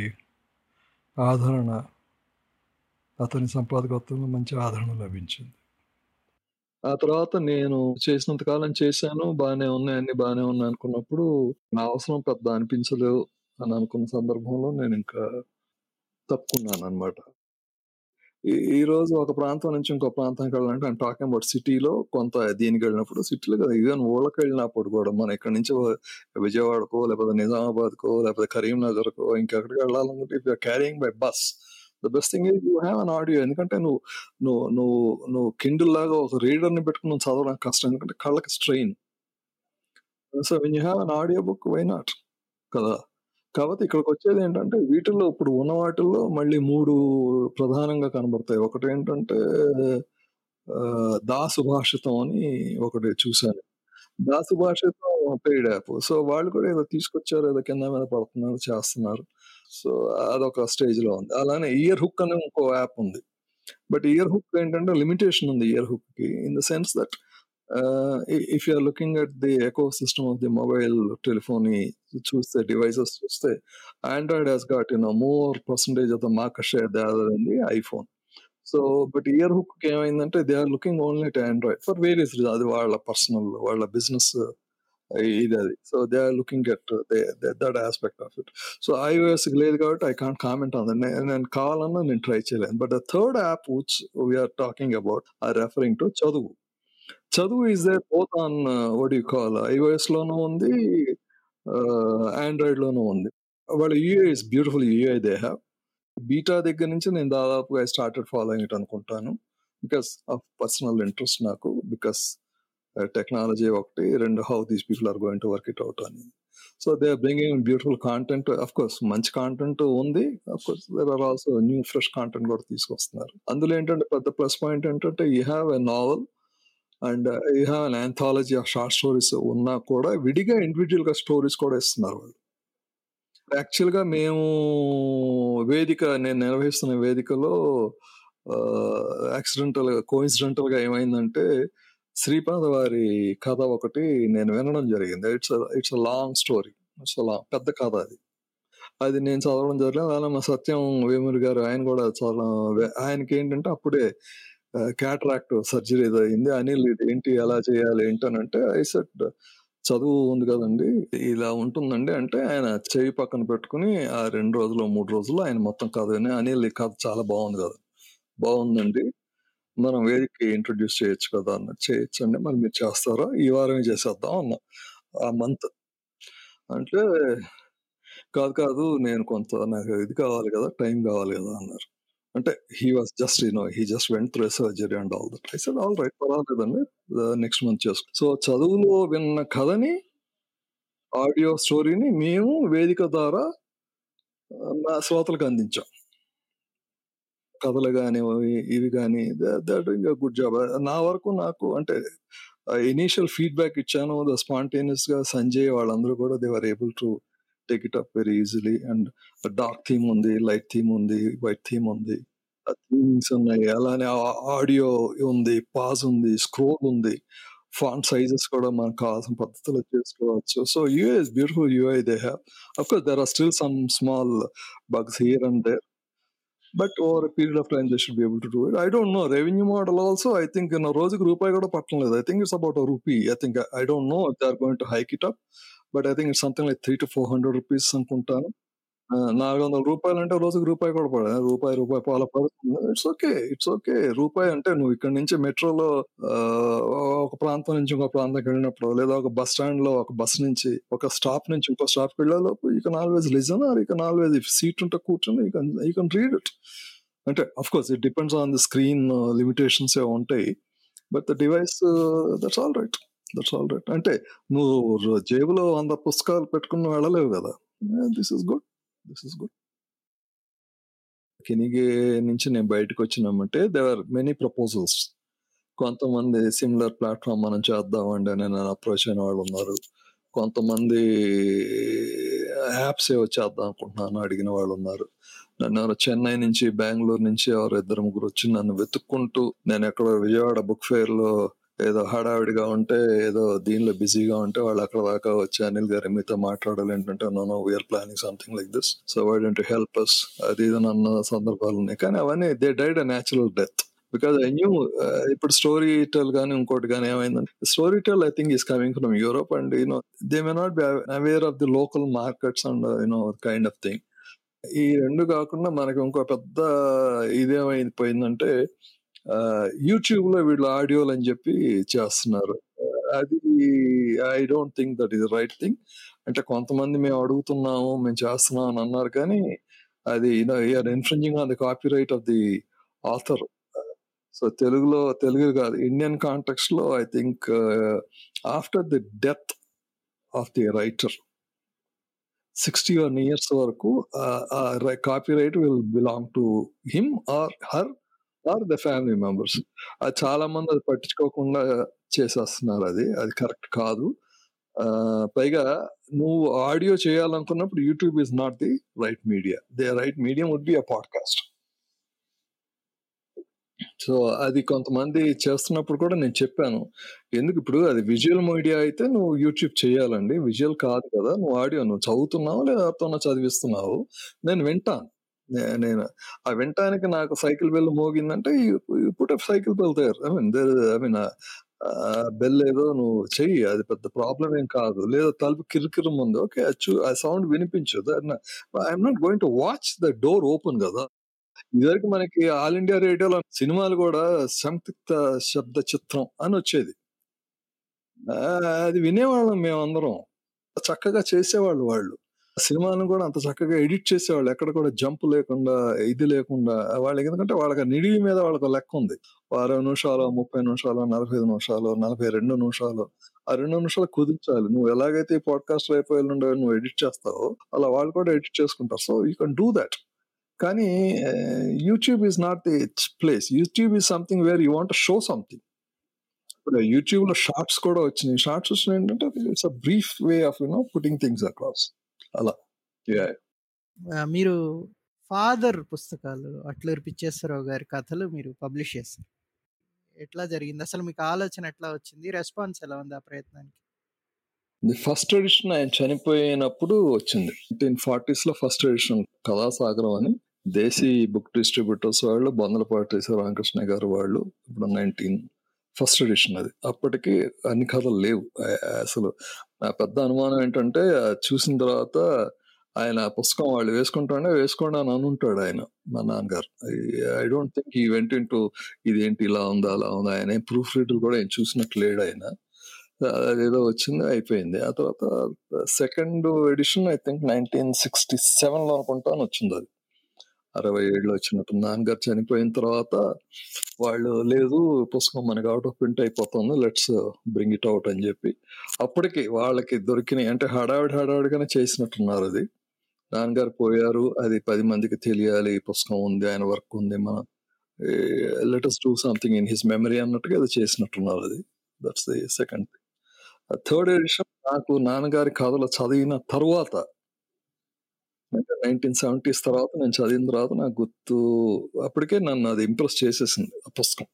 ఆదరణ అతని సంపాదకత్వంలో మంచి ఆదరణ లభించింది. ఆ తర్వాత నేను చేసినంత కాలం చేశాను బాగానే ఉన్నాయి అన్ని బాగానే ఉన్నాయి అనుకున్నప్పుడు నా అవసరం పెద్ద అనిపించలేదు అని అనుకున్న సందర్భంలో నేను ఇంకా తప్పుకున్నాను అనమాట ఈ రోజు ఒక ప్రాంతం నుంచి ఇంకో ప్రాంతానికి వెళ్ళాలంటే ఐమ్ టాకింగ్ అబౌట్ సిటీలో కొంత దీనికి వెళ్ళినప్పుడు సిటీలో కదా ఈవెన్ ఊళ్ళకి వెళ్ళినప్పుడు కూడా మనం ఇక్కడ నుంచి విజయవాడకో లేకపోతే నిజామాబాద్కో లేకపోతే కరీంనగర్కో ఇంకెక్కడికి వెళ్ళాలనుకుంటే if carrying by bus the best thing is you have an audio ఎందుకంటే నువ్వు నువ్వు నువ్వు నువ్వు కిండిల్ లాగా ఒక రీడర్ని పెట్టుకుని నువ్వు చదవడం కష్టం. ఎందుకంటే కళ్ళకి strain so when you have an audio book why not కదా? కాబట్టి ఇక్కడికి వచ్చేది ఏంటంటే వీటిల్లో ఇప్పుడు ఉన్న వాటిల్లో మళ్ళీ మూడు ప్రధానంగా కనబడతాయి. ఒకటి ఏంటంటే దాసు భాషితం అని ఒకటి చూశాను. Dasu Bhashitam paid app so వాళ్ళు కూడా ఏదో తీసుకొచ్చారు ఏదో కింద మీద పడుతున్నారు చేస్తున్నారు. సో అదొక స్టేజ్లో ఉంది. అలానే ఇయర్ హుక్ అనే ఇంకో యాప్ ఉంది. బట్ ఇయర్ హుక్ ఏంటంటే లిమిటేషన్ ఉంది ear హుక్కి. In the sense that if you're looking at the eco system of the mobile telephone చూస్తే డివైసెస్ చూస్తే Android has got you know more percentage of the market share than the iPhone so but ear hook ఏమైందంటే they are looking only at Android for various అది వాళ్ళ personal వాళ్ళ business ఇది అది so they are looking at that aspect of it so iOS లేదు కాబట్టి I can't comment on నేను కావాలన్నా నేను ట్రై చేయలేను. But the third app which we're talking about I referring to Chaduvu. Chaduvu is they both on what you call iOS లోనూ ఉంది Android లోనూ ఉంది. వాళ్ళ UI is beautiful UI they have beta దగ్గర నుంచి నేను దాదాపుగా ఐ స్టార్టెడ్ ఫాలోయింగ్ ఇట్ అనుకుంటాను. బికాస్ ఆఫ్ పర్సనల్ ఇంట్రెస్ట్ నాకు బికాస్ Uh, టెక్నాలజీ ఒకటి రెండు how these people are going to work it out అని. So they are bringing beautiful content of course మంచి కాంటెంట్ ఉంది. Of course there are also new fresh content కూడా తీసుకొస్తున్నారు. అందులో ఏంటంటే పెద్ద ప్లస్ పాయింట్ ఏంటంటే you have a novel and you have an anthology of short stories ఉన్నా కూడా విడిగా ఇండివిజువల్గా స్టోరీస్ కూడా ఇస్తున్నారు వాళ్ళు. యాక్చువల్గా మేము వేదిక నేను నిర్వహిస్తున్న వేదికలో uh, యాక్సిడెంటల్ కోఇన్సిడెంటల్గా ఏమైందంటే శ్రీపాద వారి కథ ఒకటి నేను వినడం జరిగింది. It's it's a long story it's long పెద్ద కథ అది. అది నేను చదవడం జరిగింది. అలా మా సత్యం వేమూరి గారు ఆయన కూడా చాలా ఆయనకి ఏంటంటే అప్పుడే క్యాట్రాక్ట్ సర్జరీ అయింది. అనిల్ ఇది ఏంటి ఎలా చేయాలి ఏంటనంటే ఐ సెట్ చదువు ఉంది కదండి ఇలా ఉంటుందండి అంటే ఆయన చెవి పక్కన పెట్టుకుని ఆ రెండు రోజులు మూడు రోజులు ఆయన మొత్తం కథ విని అనిల్ ఈ కథ చాలా బాగుంది కదా బాగుందండి మనం వేదికకి ఇంట్రొడ్యూస్ చేయొచ్చు కదా అన్న చేయొచ్చు అండి మరి మీరు చేస్తారా? ఈ వారమే చేసేద్దాం అన్న ఆ మంత్ అంటే కాదు కాదు నేను కొంత నాకు ఇది కావాలి కదా టైం కావాలి కదా అన్నారు. అంటే he was just you know he just went through surgery and all that I said all right పర్వాలేదండి నెక్స్ట్ మంత్ చేసుకో. సో చదువులో విన్న కథని ఆడియో స్టోరీని మేము వేదిక ద్వారా మా శ్రోతలకు అందించాం. కథలు కానీ ఇవి కానీ దట్ ఇంకా గుడ్ జాబ్. నా వరకు నాకు అంటే ఇనీషియల్ ఫీడ్బ్యాక్ ఇచ్చాను. ద స్పాంటేనియస్గా సంజయ్ వాళ్ళందరూ కూడా they are able to take it up very easily. And dark theme ఉంది లైట్ థీమ్ ఉంది వైట్ థీమ్ ఉంది. థీమింగ్స్ ఉన్నాయి. అలానే ఆడియో ఉంది పాజ్ ఉంది స్క్రోల్ ఉంది. ఫాంట్ సైజెస్ కూడా మనకు కావాల్సిన పద్ధతిలో చేసుకోవచ్చు. So UI is beautiful UI they have. Of course there are still some small bugs here and there. But over period of time they should be able to do it I don't know revenue model also I think in రోజుకి రూపాయి కూడా పట్టలేదు I think it's about rupee I think I don't know they are going to hike it up but I think it's something like three to four hundred rupees అనుకుంటాను ఆ, నాలుగు వందల రూపాయలు అంటే రోజుకి రూపాయి కూడా పడదు. రూపాయి రూపాయి పాల పడుతుంది ఇట్స్ ఓకే ఇట్స్ ఓకే. రూపాయి అంటే నువ్వు ఇక్కడ నుంచి మెట్రోలో ఒక ప్రాంతం నుంచి ఇంకో ప్రాంతంకి వెళ్ళినప్పుడు లేదా ఒక బస్ స్టాండ్లో ఒక బస్ నుంచి ఒక స్టాప్ నుంచి ఇంకో stop వెళ్ళేలోపు you can always listen or you can always if seat ఉంటే కూర్చొని you can you can read it అంటే of course it depends on the screen limitations ఏ ఉంటాయి. But the device that's all right that's all right అంటే నువ్వు జేబులో వంద పుస్తకాలు పెట్టుకుని వెళ్ళలేవు కదా? This is good this is good Kinige నుంచి నేను బయటకు వచ్చినామంటే దేవర్ మెనీ ప్రపోజల్స్ కొంతమంది సిమిలర్ ప్లాట్ఫామ్ మనం చేద్దామండి అని నన్ను అప్రోచ్ అయిన వాళ్ళు ఉన్నారు. కొంతమంది యాప్స్ ఏవో చేద్దాం అనుకుంటున్నాను అడిగిన వాళ్ళు ఉన్నారు. నన్ను చెన్నై నుంచి బెంగళూరు నుంచి ఎవరు ఇద్దరు ముగ్గురు వచ్చి నన్ను వెతుక్కుంటూ నేను ఎక్కడో విజయవాడ బుక్ ఫేర్లో ఏదో హడావిడిగా ఉంటే ఏదో దీనిలో బిజీగా ఉంటే వాళ్ళు అక్కడ దాకా వచ్చి అనిల్ గారు మీతో మాట్లాడాలి ఏంటంటే no we're planning something like this so why don't help us అది ఇది అన్న సందర్భాలు ఉన్నాయి. కానీ అవన్నీ they died a natural death because I knew ఇప్పుడు స్టోరీ టెల్ కానీ ఇంకోటి కానీ ఏమైందంటే story tell I think is coming from Europe and you know they may not be aware of the local markets and you know kind of thing ఈ రెండు కాకుండా మనకి ఇంకో పెద్ద ఇదేమైపోయిందంటే యూట్యూబ్లో వీళ్ళు ఆడియోలు అని చెప్పి చేస్తున్నారు. అది I don't think that is right thing అంటే కొంతమంది మేము అడుగుతున్నాము మేము చేస్తున్నాం అని అన్నారు కానీ అది you're infringing on the copyright of the author so తెలుగులో తెలుగు కాదు Indian కాంటెక్స్లో I think after the death of the writer sixty one years వరకు copyright will belong to him or her or the family members అది చాలా మంది అది పట్టించుకోకుండా చేసేస్తున్నారు అది. అది కరెక్ట్ కాదు. పైగా నువ్వు ఆడియో చేయాలనుకున్నప్పుడు YouTube is not the right media. The right medium would be a podcast. So అది కొంతమంది చేస్తున్నప్పుడు కూడా నేను చెప్పాను. ఎందుకు ఇప్పుడు అది విజువల్ మీడియా అయితే నువ్వు యూట్యూబ్ చేయాలండి. విజువల్ కాదు కదా. నువ్వు ఆడియో నువ్వు చదువుతున్నావు లేదా చదివిస్తున్నావు? నేను వింటాను. నేను ఆ వినటానికి నాకు సైకిల్ బెల్ మోగిందంటే పుట్ సైకిల్ బెల్ తయారు. I mean I mean bell ఏదో నువ్వు చెయ్యి అది పెద్ద ప్రాబ్లం ఏం కాదు. లేదా తలుపు కిరికిరం ఉంది ఓకే ఆ సౌండ్ వినిపించు I'm not going to watch the door open కదా. ఇదివరకు మనకి ఆల్ ఇండియా రేడియోలో సినిమాలు కూడా సంయుక్త శబ్ద చిత్రం అని వచ్చేది. ఆ, అది వినేవాళ్ళం మేమందరం. చక్కగా చేసేవాళ్ళు వాళ్ళు. సినిమాను కూడా అంత చక్కగా ఎడిట్ చేసేవాళ్ళు. ఎక్కడ కూడా జంప్ లేకుండా ఇది లేకుండా వాళ్ళకి ఎందుకంటే వాళ్ళకి నిడివి మీద వాళ్ళకి లెక్క ఉంది. అరవై నిమిషాలు ముప్పై నిమిషాలు నలభై ఐదు నిమిషాలు నలభై రెండు నిమిషాలు ఆ రెండు నిమిషాలు కుదించాలి. నువ్వు ఎలాగైతే ఈ పాడ్కాస్ట్ అయిపోయి ఉండవు నువ్వు ఎడిట్ చేస్తావో అలా వాళ్ళు కూడా ఎడిట్ చేసుకుంటారు. So you can do that. కానీ YouTube is not the place. YouTube is something where you want show something. ఇప్పుడు యూట్యూబ్లో షార్ట్స్ కూడా వచ్చినాయి. షార్ట్స్ వచ్చినాయి ఏంటంటే it's a brief way of you know putting things across. అలా. మీరు ఫాదర్ పుస్తకాలు అట్లూరి పిచ్చేశ్వరరావు గారి కథలు మీరు పబ్లిష్ చేస్తారు ఎట్లా జరిగింది? అసలు మీకు ఆలోచన ఎట్లా వచ్చింది? రెస్పాన్స్ ఎలా ఉంది ఆ ప్రయత్నానికి? ది ఫస్ట్ ఎడిషన్ ఆయన చనిపోయినప్పుడు వచ్చింది. నైన్టీన్ ఫార్టీస్లో ఫస్ట్ ఎడిషన్ కథాసాగరం అని దేశీ బుక్ డిస్ట్రిబ్యూటర్స్ వాళ్ళు బొందలపాటి రామకృష్ణ గారు వాళ్ళు ఇప్పుడు నైన్టీన్ ఫస్ట్ ఎడిషన్ అది. అప్పటికి అన్ని కథలు లేవు. అసలు నా పెద్ద అనుమానం ఏంటంటే చూసిన తర్వాత ఆయన పుస్తకం వాళ్ళు వేసుకుంటాడే వేసుకోండి అని అనుంటాడు ఆయన మా నాన్నగారు. ఐ డోంట్ థింక్ ఈ వెంట ఇంటూ ఇదేంటి ఇలా ఉందా అలా ఉందా ఆయన ప్రూఫ్ రీడర్ కూడా ఏం చూసినట్టు లేడు ఆయన. అదేదో వచ్చింది అయిపోయింది. ఆ తర్వాత second edition I think nineteen sixty సెవెన్లో అనుకుంటాను వచ్చింది అది. అరవై ఏళ్ళు వచ్చినట్టు నాన్నగారు చనిపోయిన తర్వాత వాళ్ళు లేదు పుస్తకం మనకి అవుట్ ఆఫ్ ప్రింట్ అయిపోతుంది లెట్స్ బ్రింగ్ ఇట్ అవుట్ అని చెప్పి అప్పటికి వాళ్ళకి దొరికినాయి. అంటే హడావిడి హడావిడిగానే చేసినట్టున్నారు అది. నాన్నగారు పోయారు అది పది మందికి తెలియాలి ఈ పుస్తకం ఉంది ఆయన వర్క్ ఉంది మన letters do something in his memory అన్నట్టుగా అది చేసినట్టున్నారు అది. That's the second third edition నాకు నాన్నగారి కథలు చదివిన తర్వాత అంటే నైన్టీన్ సెవెంటీస్ తర్వాత నేను చదివిన తర్వాత నాకు గుర్తు అప్పటికే నన్ను అది ఇంప్రెస్ చేసేసింది ఆ పుస్తకం.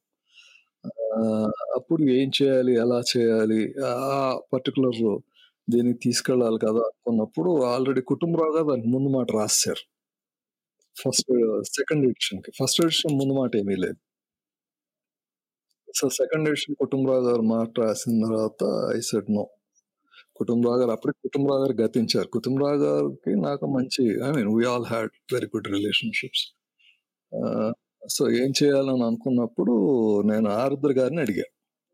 అప్పుడు ఏం చేయాలి ఎలా చేయాలి ఆ పర్టికులర్ దీనికి తీసుకెళ్ళాలి కదా అనుకున్నప్పుడు ఆల్రెడీ కుటుంబరావు గారు దానికి ముందు మాట రాశారు ఫస్ట్ సెకండ్ ఎడిషన్కి ఫస్ట్ ఎడిషన్ ముందు మాట ఏమీ లేదు. సో సెకండ్ ఎడిషన్ కుటుంబరావు గారు మాట రాసిన తర్వాత ఐ సెడ్ నో. కుటుంబరావు గారు అప్పటికి కుటుంబరావు గారు గతించారు. కుటుంబరావు గారికి నాకు మంచి I mean we all had very good relationships so ఏం చేయాలని అనుకున్నప్పుడు నేను ఆరుద్ర గారిని అడిగా.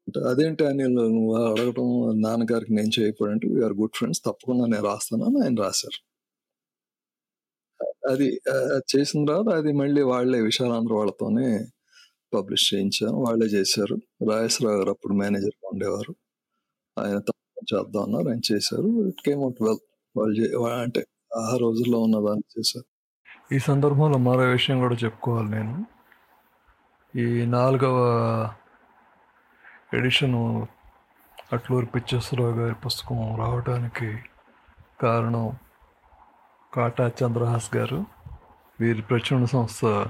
అంటే అదేంటి అనిల్ నువ్వు అడగటం నాన్నగారికి నేను చేయకపోయాడంటే వీఆర్ గుడ్ ఫ్రెండ్స్ తప్పకుండా నేను రాస్తానని ఆయన రాశారు. అది చేసిన తర్వాత అది మళ్ళీ వాళ్ళే విశాలాంధ్ర వాళ్ళతోనే పబ్లిష్ చేయించాను. వాళ్ళే చేశారు. రాజేశ్వరరావు గారు అప్పుడు మేనేజర్గా ఉండేవారు. ఆయన చేద్దాం అన్నారు ఆయన చేశారు. ఇట్ కేమ్ అవుట్ వెల్ వాళ్ళు అంటే ఆ రోజుల్లో ఉన్న దాన్ని చేశారు. ఈ సందర్భంలో మరో విషయం కూడా చెప్పుకోవాలి నేను. ఈ నాలుగవ ఎడిషను అట్లూరి పిచ్చేశ్వరరావు గారి పుస్తకం రావడానికి కారణం కాటా చంద్రహాస్ గారు. వీరి ప్రచురణ సంస్థ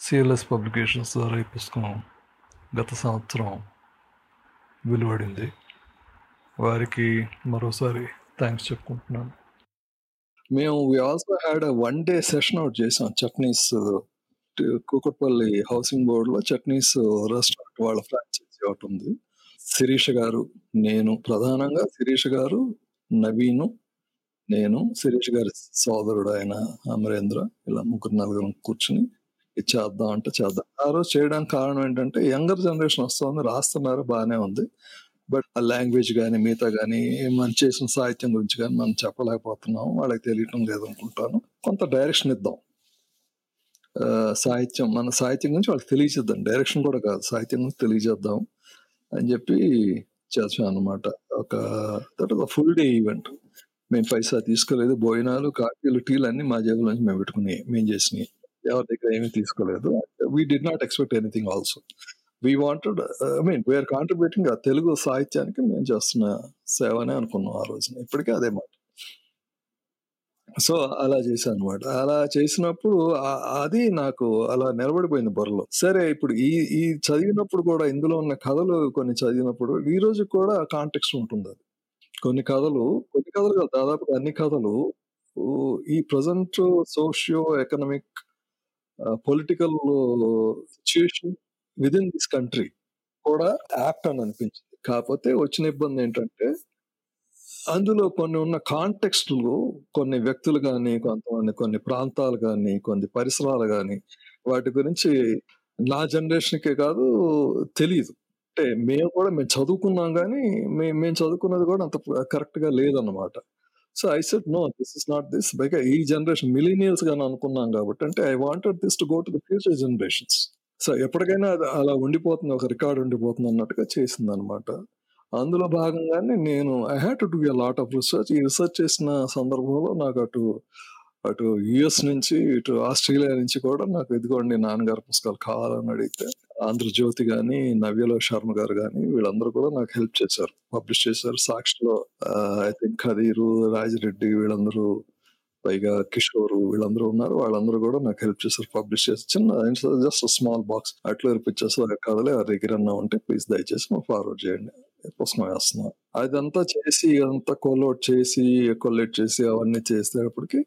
సిఎల్ఎస్ పబ్లికేషన్స్ ద్వారా ఈ పుస్తకం గత సంవత్సరం వెలువడింది. వారికి మరోసారి థ్యాంక్స్ చెప్పుకుంటున్నాను. మేము we also had one day session out చేసాం. చట్నీస్ కూకట్పల్లి హౌసింగ్ బోర్డులో చట్నీస్ రెస్టారెంట్ వాళ్ళ ఫ్రాంచైజీ ఒకటి ఉంది. శిరీష గారు నేను ప్రధానంగా శిరీష గారు నవీను నేను శిరీష్ గారి సోదరుడు ఆయన అమరేంద్ర ఇలా ముగ్గురు నలుగురు కూర్చుని ఇది చేద్దాం అంటే చేద్దాం. ఆ రోజు చేయడానికి కారణం ఏంటంటే యంగర్ జనరేషన్ వస్తుంది రాస్తున్నారు బాగానే ఉంది. బట్ ఆ లాంగ్వేజ్ కానీ మిగతా కానీ మనం చేసిన సాహిత్యం గురించి కానీ మనం చెప్పలేకపోతున్నాం. వాళ్ళకి తెలియటం లేదు అనుకుంటాను కొంత డైరెక్షన్ ఇద్దాం. సాహిత్యం మన సాహిత్యం గురించి వాళ్ళకి తెలియజేద్దాం. డైరెక్షన్ కూడా కాదు. సాహిత్యం గురించి తెలియజేద్దాం అని చెప్పి చేసాం అనమాట ఒక దట్ ఫుల్ డే ఈవెంట్ మేము పైసా తీసుకోలేదు. భోజనాలు కాఫీలు టీలు అన్ని మా జేబుల నుంచి మేము పెట్టుకుని మేము చేసినాయి ఎవరి దగ్గర ఏమీ తీసుకోలేదు. We did not expect anything also we wanted I mean we're contributing ఆ తెలుగు సాహిత్యానికి మేము చేస్తున్న సేవనే అనుకున్నాం ఆ రోజున. ఇప్పటికీ అదే మాట. సో అలా చేశాను అనమాట అలా చేసినప్పుడు అది నాకు అలా నిలబడిపోయింది బుర్రలో. సరే ఇప్పుడు ఈ ఈ చదివినప్పుడు కూడా ఇందులో ఉన్న కథలు కొన్ని చదివినప్పుడు ఈ రోజు కూడా కాంటెక్స్ట్ ఉంటుంది అది. కొన్ని కథలు కొన్ని కథలు కాదు దాదాపు అన్ని కథలు ఈ present socio economic political situation within this country కూడా యాప్ట్ అని అనిపించింది. కాకపోతే వచ్చిన ఇబ్బంది ఏంటంటే అందులో కొన్ని ఉన్న కాంటెక్స్ట్లు కొన్ని వ్యక్తులు కానీ కొంతమంది కొన్ని ప్రాంతాలు కానీ కొన్ని పరిసరాలు కానీ వాటి గురించి నా జనరేషన్కే కాదు తెలియదు అంటే మేము కూడా మేము చదువుకున్నాం కానీ మే మేము చదువుకున్నది కూడా అంత కరెక్ట్గా లేదన్నమాట. So I said no this is not this bike ఈ జనరేషన్ మిలీనియల్స్ కానీ అనుకున్నాం కాబట్టి అంటే I wanted this to go to the future generations so ఎప్పటికైనా అది అలా ఉండిపోతుంది ఒక రికార్డ్ ఉండిపోతుంది అన్నట్టుగా చేసింది అనమాట అందులో భాగంగానే నేను I had to do a lot of research ఈ రీసెర్చ్ చేసిన సందర్భంలో నాకు అటు అటు యుఎస్ నుంచి ఇటు ఆస్ట్రేలియా నుంచి కూడా నాకు ఇదిగోండి నాన్నగారి పుస్తకాలు కావాలని అడిగితే ఆంధ్రజ్యోతి కానీ నవ్యలో శర్మ గారు కానీ వీళ్ళందరూ కూడా నాకు హెల్ప్ చేశారు. పబ్లిష్ చేశారు. సాక్షిలో ఐ థింక్ ఖదీరు రాజిరెడ్డి వీళ్ళందరూ పైగా కిషోర్ వీళ్ళందరూ ఉన్నారు. వాళ్ళందరూ కూడా నాకు హెల్ప్ చేశారు పబ్లిష్ చేసి చిన్న జస్ట్ స్మాల్ బాక్స్ అట్లా పిక్చర్స్ కథలే ఆ దగ్గర ఉంటే ప్లీజ్ దయచేసి మా ఫార్వర్డ్ చేయండి. పుస్తకం వేస్తున్నాం. అదంతా చేసి ఇదంతా కొలోట్ చేసి కొల్లెట్ చేసి అవన్నీ చేసేటప్పటికి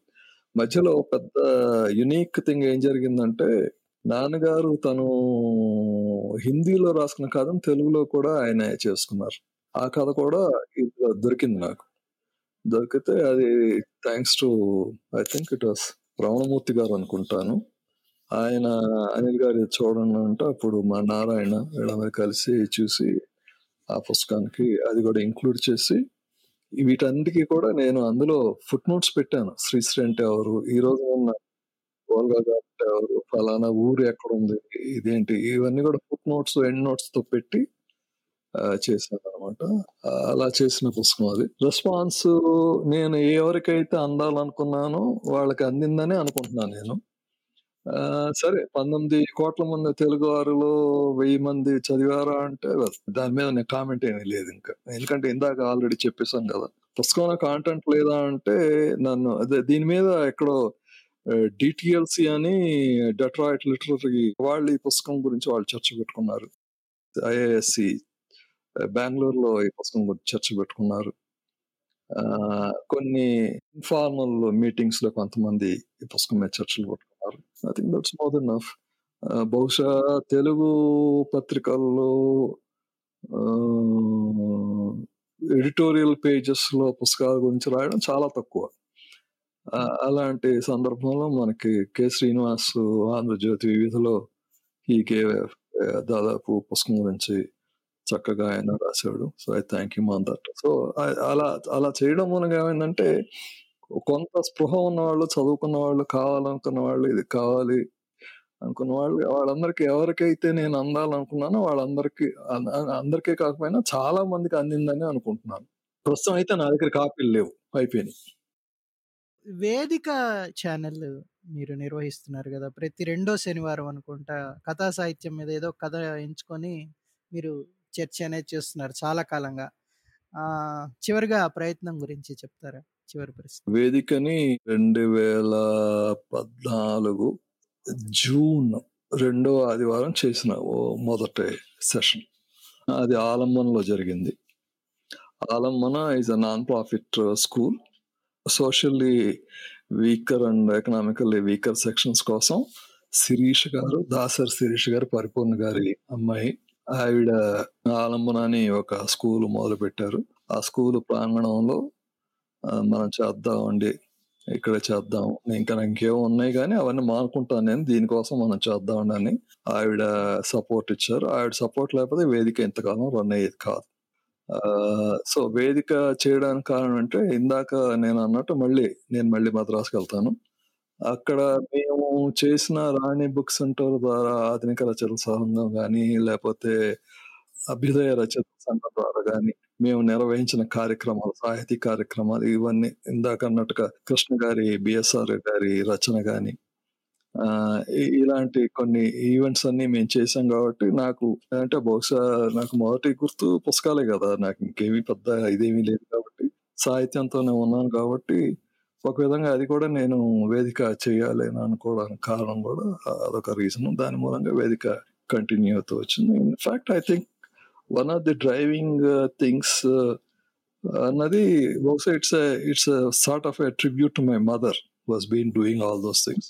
మధ్యలో ఒక పెద్ద యునిక్ థింగ్ ఏం జరిగిందంటే నాన్నగారు తను హిందీలో రాసుకున్న కథను తెలుగులో కూడా ఆయన చేసుకున్నారు. ఆ కథ కూడా దొరికింది నాకు. దొరికితే అది thanks to I think it was Ramanamurthy గారు అనుకుంటాను. ఆయన అనిల్ గారు చూడండి అంటే అప్పుడు మా నారాయణ వీళ్ళందరూ కలిసి చూసి ఆ పుస్తకానికి అది కూడా ఇంక్లూడ్ చేసి వీటన్నిటికీ కూడా నేను అందులో ఫుట్ నోట్స్ పెట్టాను. శ్రీశ్రీ అంటే ఎవరు ఈ రోజు ఉన్న గోల్గా అంటే ఎవరు ఫలానా ఊరు ఎక్కడ ఉంది ఇదేంటి ఇవన్నీ కూడా ఫుట్ నోట్స్ ఎండ్ నోట్స్తో పెట్టి చేశాను అనమాట అలా చేసిన పుస్తకం అది. రెస్పాన్స్ నేను ఎవరికైతే అందాలనుకున్నానో వాళ్ళకి అందిందని అనుకుంటున్నాను నేను. ఆ, సరే పంతొమ్మిది కోట్ల మంది తెలుగు వారిలో వెయ్యి మంది చదివారా అంటే దాని మీద నేను కామెంట్ ఏమీ లేదు ఇంకా. ఎందుకంటే ఇందాక ఆల్రెడీ చెప్పేశాను కదా. పుస్తకంలో కాంటెంట్ లేదా అంటే నన్ను అదే దీని మీద ఎక్కడో డిటిఎల్సి అని డెట్రాయిట్ లిటరీ వాళ్ళు ఈ పుస్తకం గురించి వాళ్ళు చర్చ పెట్టుకున్నారు. ఐఏఎస్సి బెంగళూరులో ఈ పుస్తకం గురించి చర్చ పెట్టుకున్నారు. ఆ, కొన్ని ఇన్ఫార్మల్ మీటింగ్స్లో కొంతమంది ఈ పుస్తకం మీద చర్చలు పెట్టుకున్నారు. I think that's more than enough బహుశా తెలుగు పత్రికల్లో ఆ, ఎడిటోరియల్ పేజెస్లో పుస్తకాల గురించి రాయడం చాలా తక్కువ. అలాంటి సందర్భంలో మనకి కె. శ్రీనివాస్ ఆంధ్రజ్యోతి వివిధలో ఈ కే. దాదాపు పుస్తకం గురించి చక్కగా ఆయన రాశాడు so I thank you on that so అలా అలా చేయడం మూలంగా ఏమైందంటే కొంత స్పృహ ఉన్న వాళ్ళు చదువుకున్న వాళ్ళు కావాలనుకున్న వాళ్ళు ఇది కావాలి అనుకున్న వాళ్ళు వాళ్ళందరికీ ఎవరికైతే నేను అందాలనుకున్నానో వాళ్ళందరికీ అందరికీ కాకపోయినా చాలా మందికి అందిందని అనుకుంటున్నాను. ప్రస్తుతం అయితే నా దగ్గర కాపీలు లేవు. అయిపోయినాయి. వేదిక ఛానల్ మీరు నిర్వహిస్తున్నారు కదా ప్రతి రెండో శనివారం అనుకుంటా కథా సాహిత్యం మీద ఏదో కథ ఎంచుకొని మీరు చర్చ అనేది చేస్తున్నారు చాలా కాలంగా. చివరిగా ఆ ప్రయత్నం గురించి చెప్తారా? చివరి ప్రశ్న వేదికని రెండు వేల పద్నాలుగు జూన్ రెండో ఆదివారం చేసిన ఓ మొదటి సెషన్. అది ఆలంబనలో జరిగింది. Alambana is a non profit school. Socially weaker and economically weaker sections కోసం శిరీష్ గారు దాసర్ శిరీష్ గారు పరిపూర్ణ గారి అమ్మాయి ఆవిడ ఆలంబన అని ఒక స్కూల్ మొదలు పెట్టారు ఆ స్కూల్ ప్రాంగణంలో ఆ, మనం చేద్దామండి ఇక్కడ చేద్దాం. ఇంకా ఇంకేమో ఉన్నాయి కానీ అవన్నీ మానుకుంటాను నేను దీనికోసం మనం చేద్దామండి అని ఆవిడ సపోర్ట్ ఇచ్చారు. ఆవిడ సపోర్ట్ లేకపోతే వేదిక ఇంతకాలం రన్ అయ్యేది కాదు. ఆ, సో వేదిక చేయడానికి కారణం అంటే ఇందాక నేను అన్నట్టు మళ్ళీ నేను మళ్ళీ మద్రాసుకి వెళ్తాను అక్కడ మేము చేసిన రాణి బుక్ సెంటర్ ద్వారా ఆధునిక రచనల సంఘం కానీ లేకపోతే అభ్యుదయ రచన సంఘం ద్వారా కానీ మేము నిర్వహించిన కార్యక్రమాలు సాహితీ కార్యక్రమాలు ఇవన్నీ. ఇందాక అన్నట్టుగా కృష్ణ గారి బిఎస్ఆర్ గారి రచన కానీ ఇలాంటి కొన్ని ఈవెంట్స్ అన్ని మేము చేసాం కాబట్టి నాకు అంటే బహుశా నాకు మొదటి గుర్తు పుస్తకాలే కదా. నాకు ఇంకేమీ పెద్ద ఇదేమీ లేదు కాబట్టి సాహిత్యంతోనే ఉన్నాను కాబట్టి ఒక విధంగా అది కూడా నేను వేదిక చేయాలి అని అనుకోవడానికి కారణం కూడా అదొక రీజన్ దాని మూలంగా వేదిక కంటిన్యూ అవుతూ వచ్చింది. In fact I think one of the driving things అన్నది బహుశా it's it's sort of a tribute to my mother was been doing all those things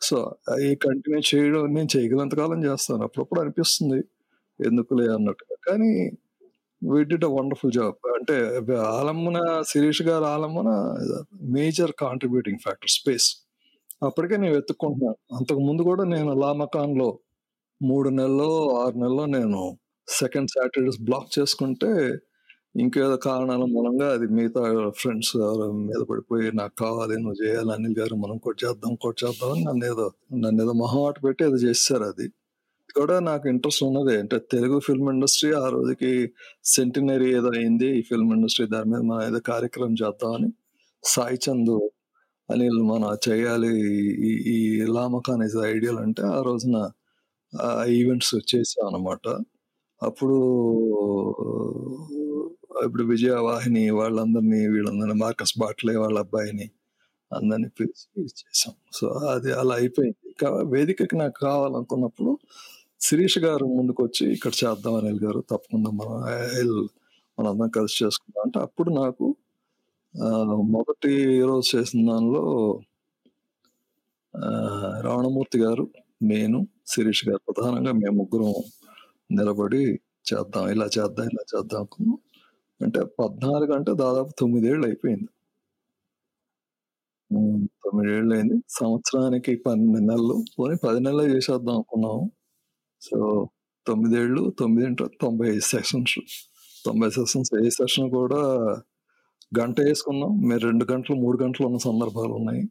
so అవి కంటిన్యూ చేయడం నేను చేయగలంతకాలం చేస్తాను. అప్పుడప్పుడు అనిపిస్తుంది ఎందుకులే అన్నట్టుగా. కానీ we did a wonderful job అంటే Alambana Sirish garu Alambana major contributing factor space అప్పటికే నేను వెతుక్కుంటున్నాను. అంతకు ముందు కూడా నేను లామకాన్లో మూడు నెలల్లో ఆరు నెలల్లో నేను సెకండ్ సాటర్డేస్ బ్లాక్ చేసుకుంటే ఇంకేదో కారణాల మూలంగా అది మిగతా ఫ్రెండ్స్ మీద పడిపోయి నాకు కావాలి నువ్వు చేయాలి అనిల్ గారు మనం కొట్టి చేద్దాం కొట్టి చేద్దాం అని నన్ను ఏదో నన్ను ఏదో మొహమాట పెట్టి ఏదో చేశారు అది. కూడా నాకు ఇంట్రెస్ట్ ఉన్నది. అంటే తెలుగు ఫిల్మ్ ఇండస్ట్రీ ఆ రోజుకి సెంటినరీ ఏదో అయింది. ఈ ఫిల్మ్ ఇండస్ట్రీ దాని మీద మనం ఏదో కార్యక్రమం చేద్దామని సాయి చంద్ అనిల్ మనం చేయాలి ఈ లామక లామకాన్ ఐడియాలు ఐడియల్ అంటే ఆ రోజున ఈవెంట్స్ చేసాం అనమాట అప్పుడు ఇప్పుడు విజయవాహిని వాళ్ళందరినీ వీళ్ళందరినీ మార్కస్ బాట్లే వాళ్ళ అబ్బాయిని అందరినీ పిలిచి చేసాం సో అది అలా అయిపోయింది. వేదికకి నాకు కావాలనుకున్నప్పుడు శిరీష్ గారు ముందుకు వచ్చి ఇక్కడ చేద్దాం అనిల్ గారు తప్పకుండా మనం ఐల్ మనందరం కలిసి చేసుకుందాం అంటే అప్పుడు నాకు మొదటి రోజు చేసిన దానిలో రావణమూర్తి గారు నేను శిరీష్ గారు ప్రధానంగా మేము ముగ్గురం నిలబడి చేద్దాం ఇలా చేద్దాం ఇలా చేద్దాం అనుకున్నాం. అంటే పద్నాలుగు అంటే దాదాపు తొమ్మిదేళ్ళు అయిపోయింది. తొమ్మిదేళ్ళు అయింది. సంవత్సరానికి పన్నెండు నెలలు పోనీ పది నెలలు చేసేద్దాం అనుకున్నాము. సో తొమ్మిదేళ్ళు తొమ్మిది తొంభై ఐదు సెషన్స్. తొంభై సెషన్స్ ఏ సెషన్ కూడా గంట వేసుకున్నాం. మేము రెండు గంటలు మూడు గంటలు ఉన్న సందర్భాలు ఉన్నాయి.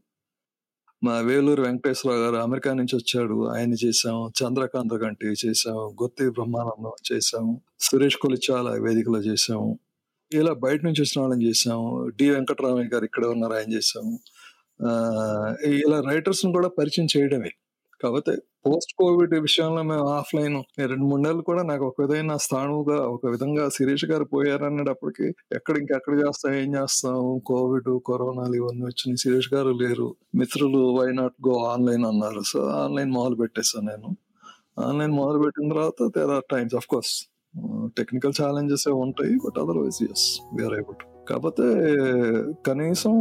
మా వేలూరు వెంకటేశ్వరరావు గారు అమెరికా నుంచి వచ్చాడు. ఆయన చేశాము చంద్రకాంత గంటి చేశాము గుత్తి బ్రహ్మానందం చేశాము సురేష్ కొలిచాల వేదికలో చేశాము ఇలా బయట నుంచి వచ్చిన వాళ్ళని చేసాము డి వెంకటరామయ్య గారు ఇక్కడే ఉన్నారు ఆయన చేశాము ఆ, ఇలా రైటర్స్ కూడా పరిచయం చేయడమే. కాకపోతే పోస్ట్ కోవిడ్ విషయంలో మేము ఆఫ్లైన్ రెండు మూడు నెలలు కూడా నాకు ఒక విధమైన స్థానంగా ఒక విధంగా శిరీష్ గారు పోయారనేటప్పటికి ఎక్కడ ఇంకెక్కడ చేస్తాం ఏం చేస్తాం కోవిడ్ కరోనాలు ఇవన్నీ వచ్చినాయి. శిరీష్ గారు లేరు. మిత్రులు వై నాట్ గో ఆన్లైన్ అన్నారు. సో ఆన్లైన్ మొదలు పెట్టేశాను నేను. ఆన్లైన్ మొదలు పెట్టిన తర్వాత there are times of course technical challenges ఉంటాయి but otherwise yes we are able కాకపోతే కనీసం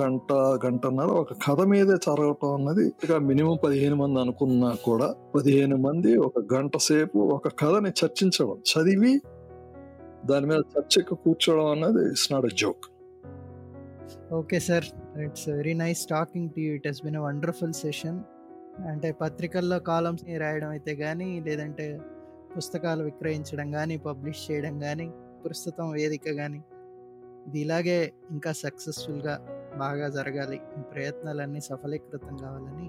గంట గంటన్నర ఒక కథ మీదే చదవటం అన్నది ఇక మినిమం పదిహేను మంది అనుకున్నా కూడా పదిహేను మంది ఒక గంట సేపు ఒక కథని చర్చించడం చదివి దాని మీద చర్చకు కూర్చోవడం అన్నది it's not joke okay sir it's very nice talking to it he's been wonderful session అంటే పత్రికల్లో కాలమ్స్ని రాయడం అయితే కానీ లేదంటే పుస్తకాలు విక్రయించడం కానీ పబ్లిష్ చేయడం కానీ ప్రస్తుతం వేదిక కానీ ఇది ఇలాగే ఇంకా సక్సెస్ఫుల్గా బాగా జరగాలి. ఈ ప్రయత్నాలన్నీ సఫలీకృతం కావాలని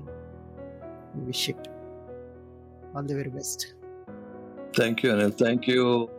wish it. All the very best. Thank you Anil. Thank you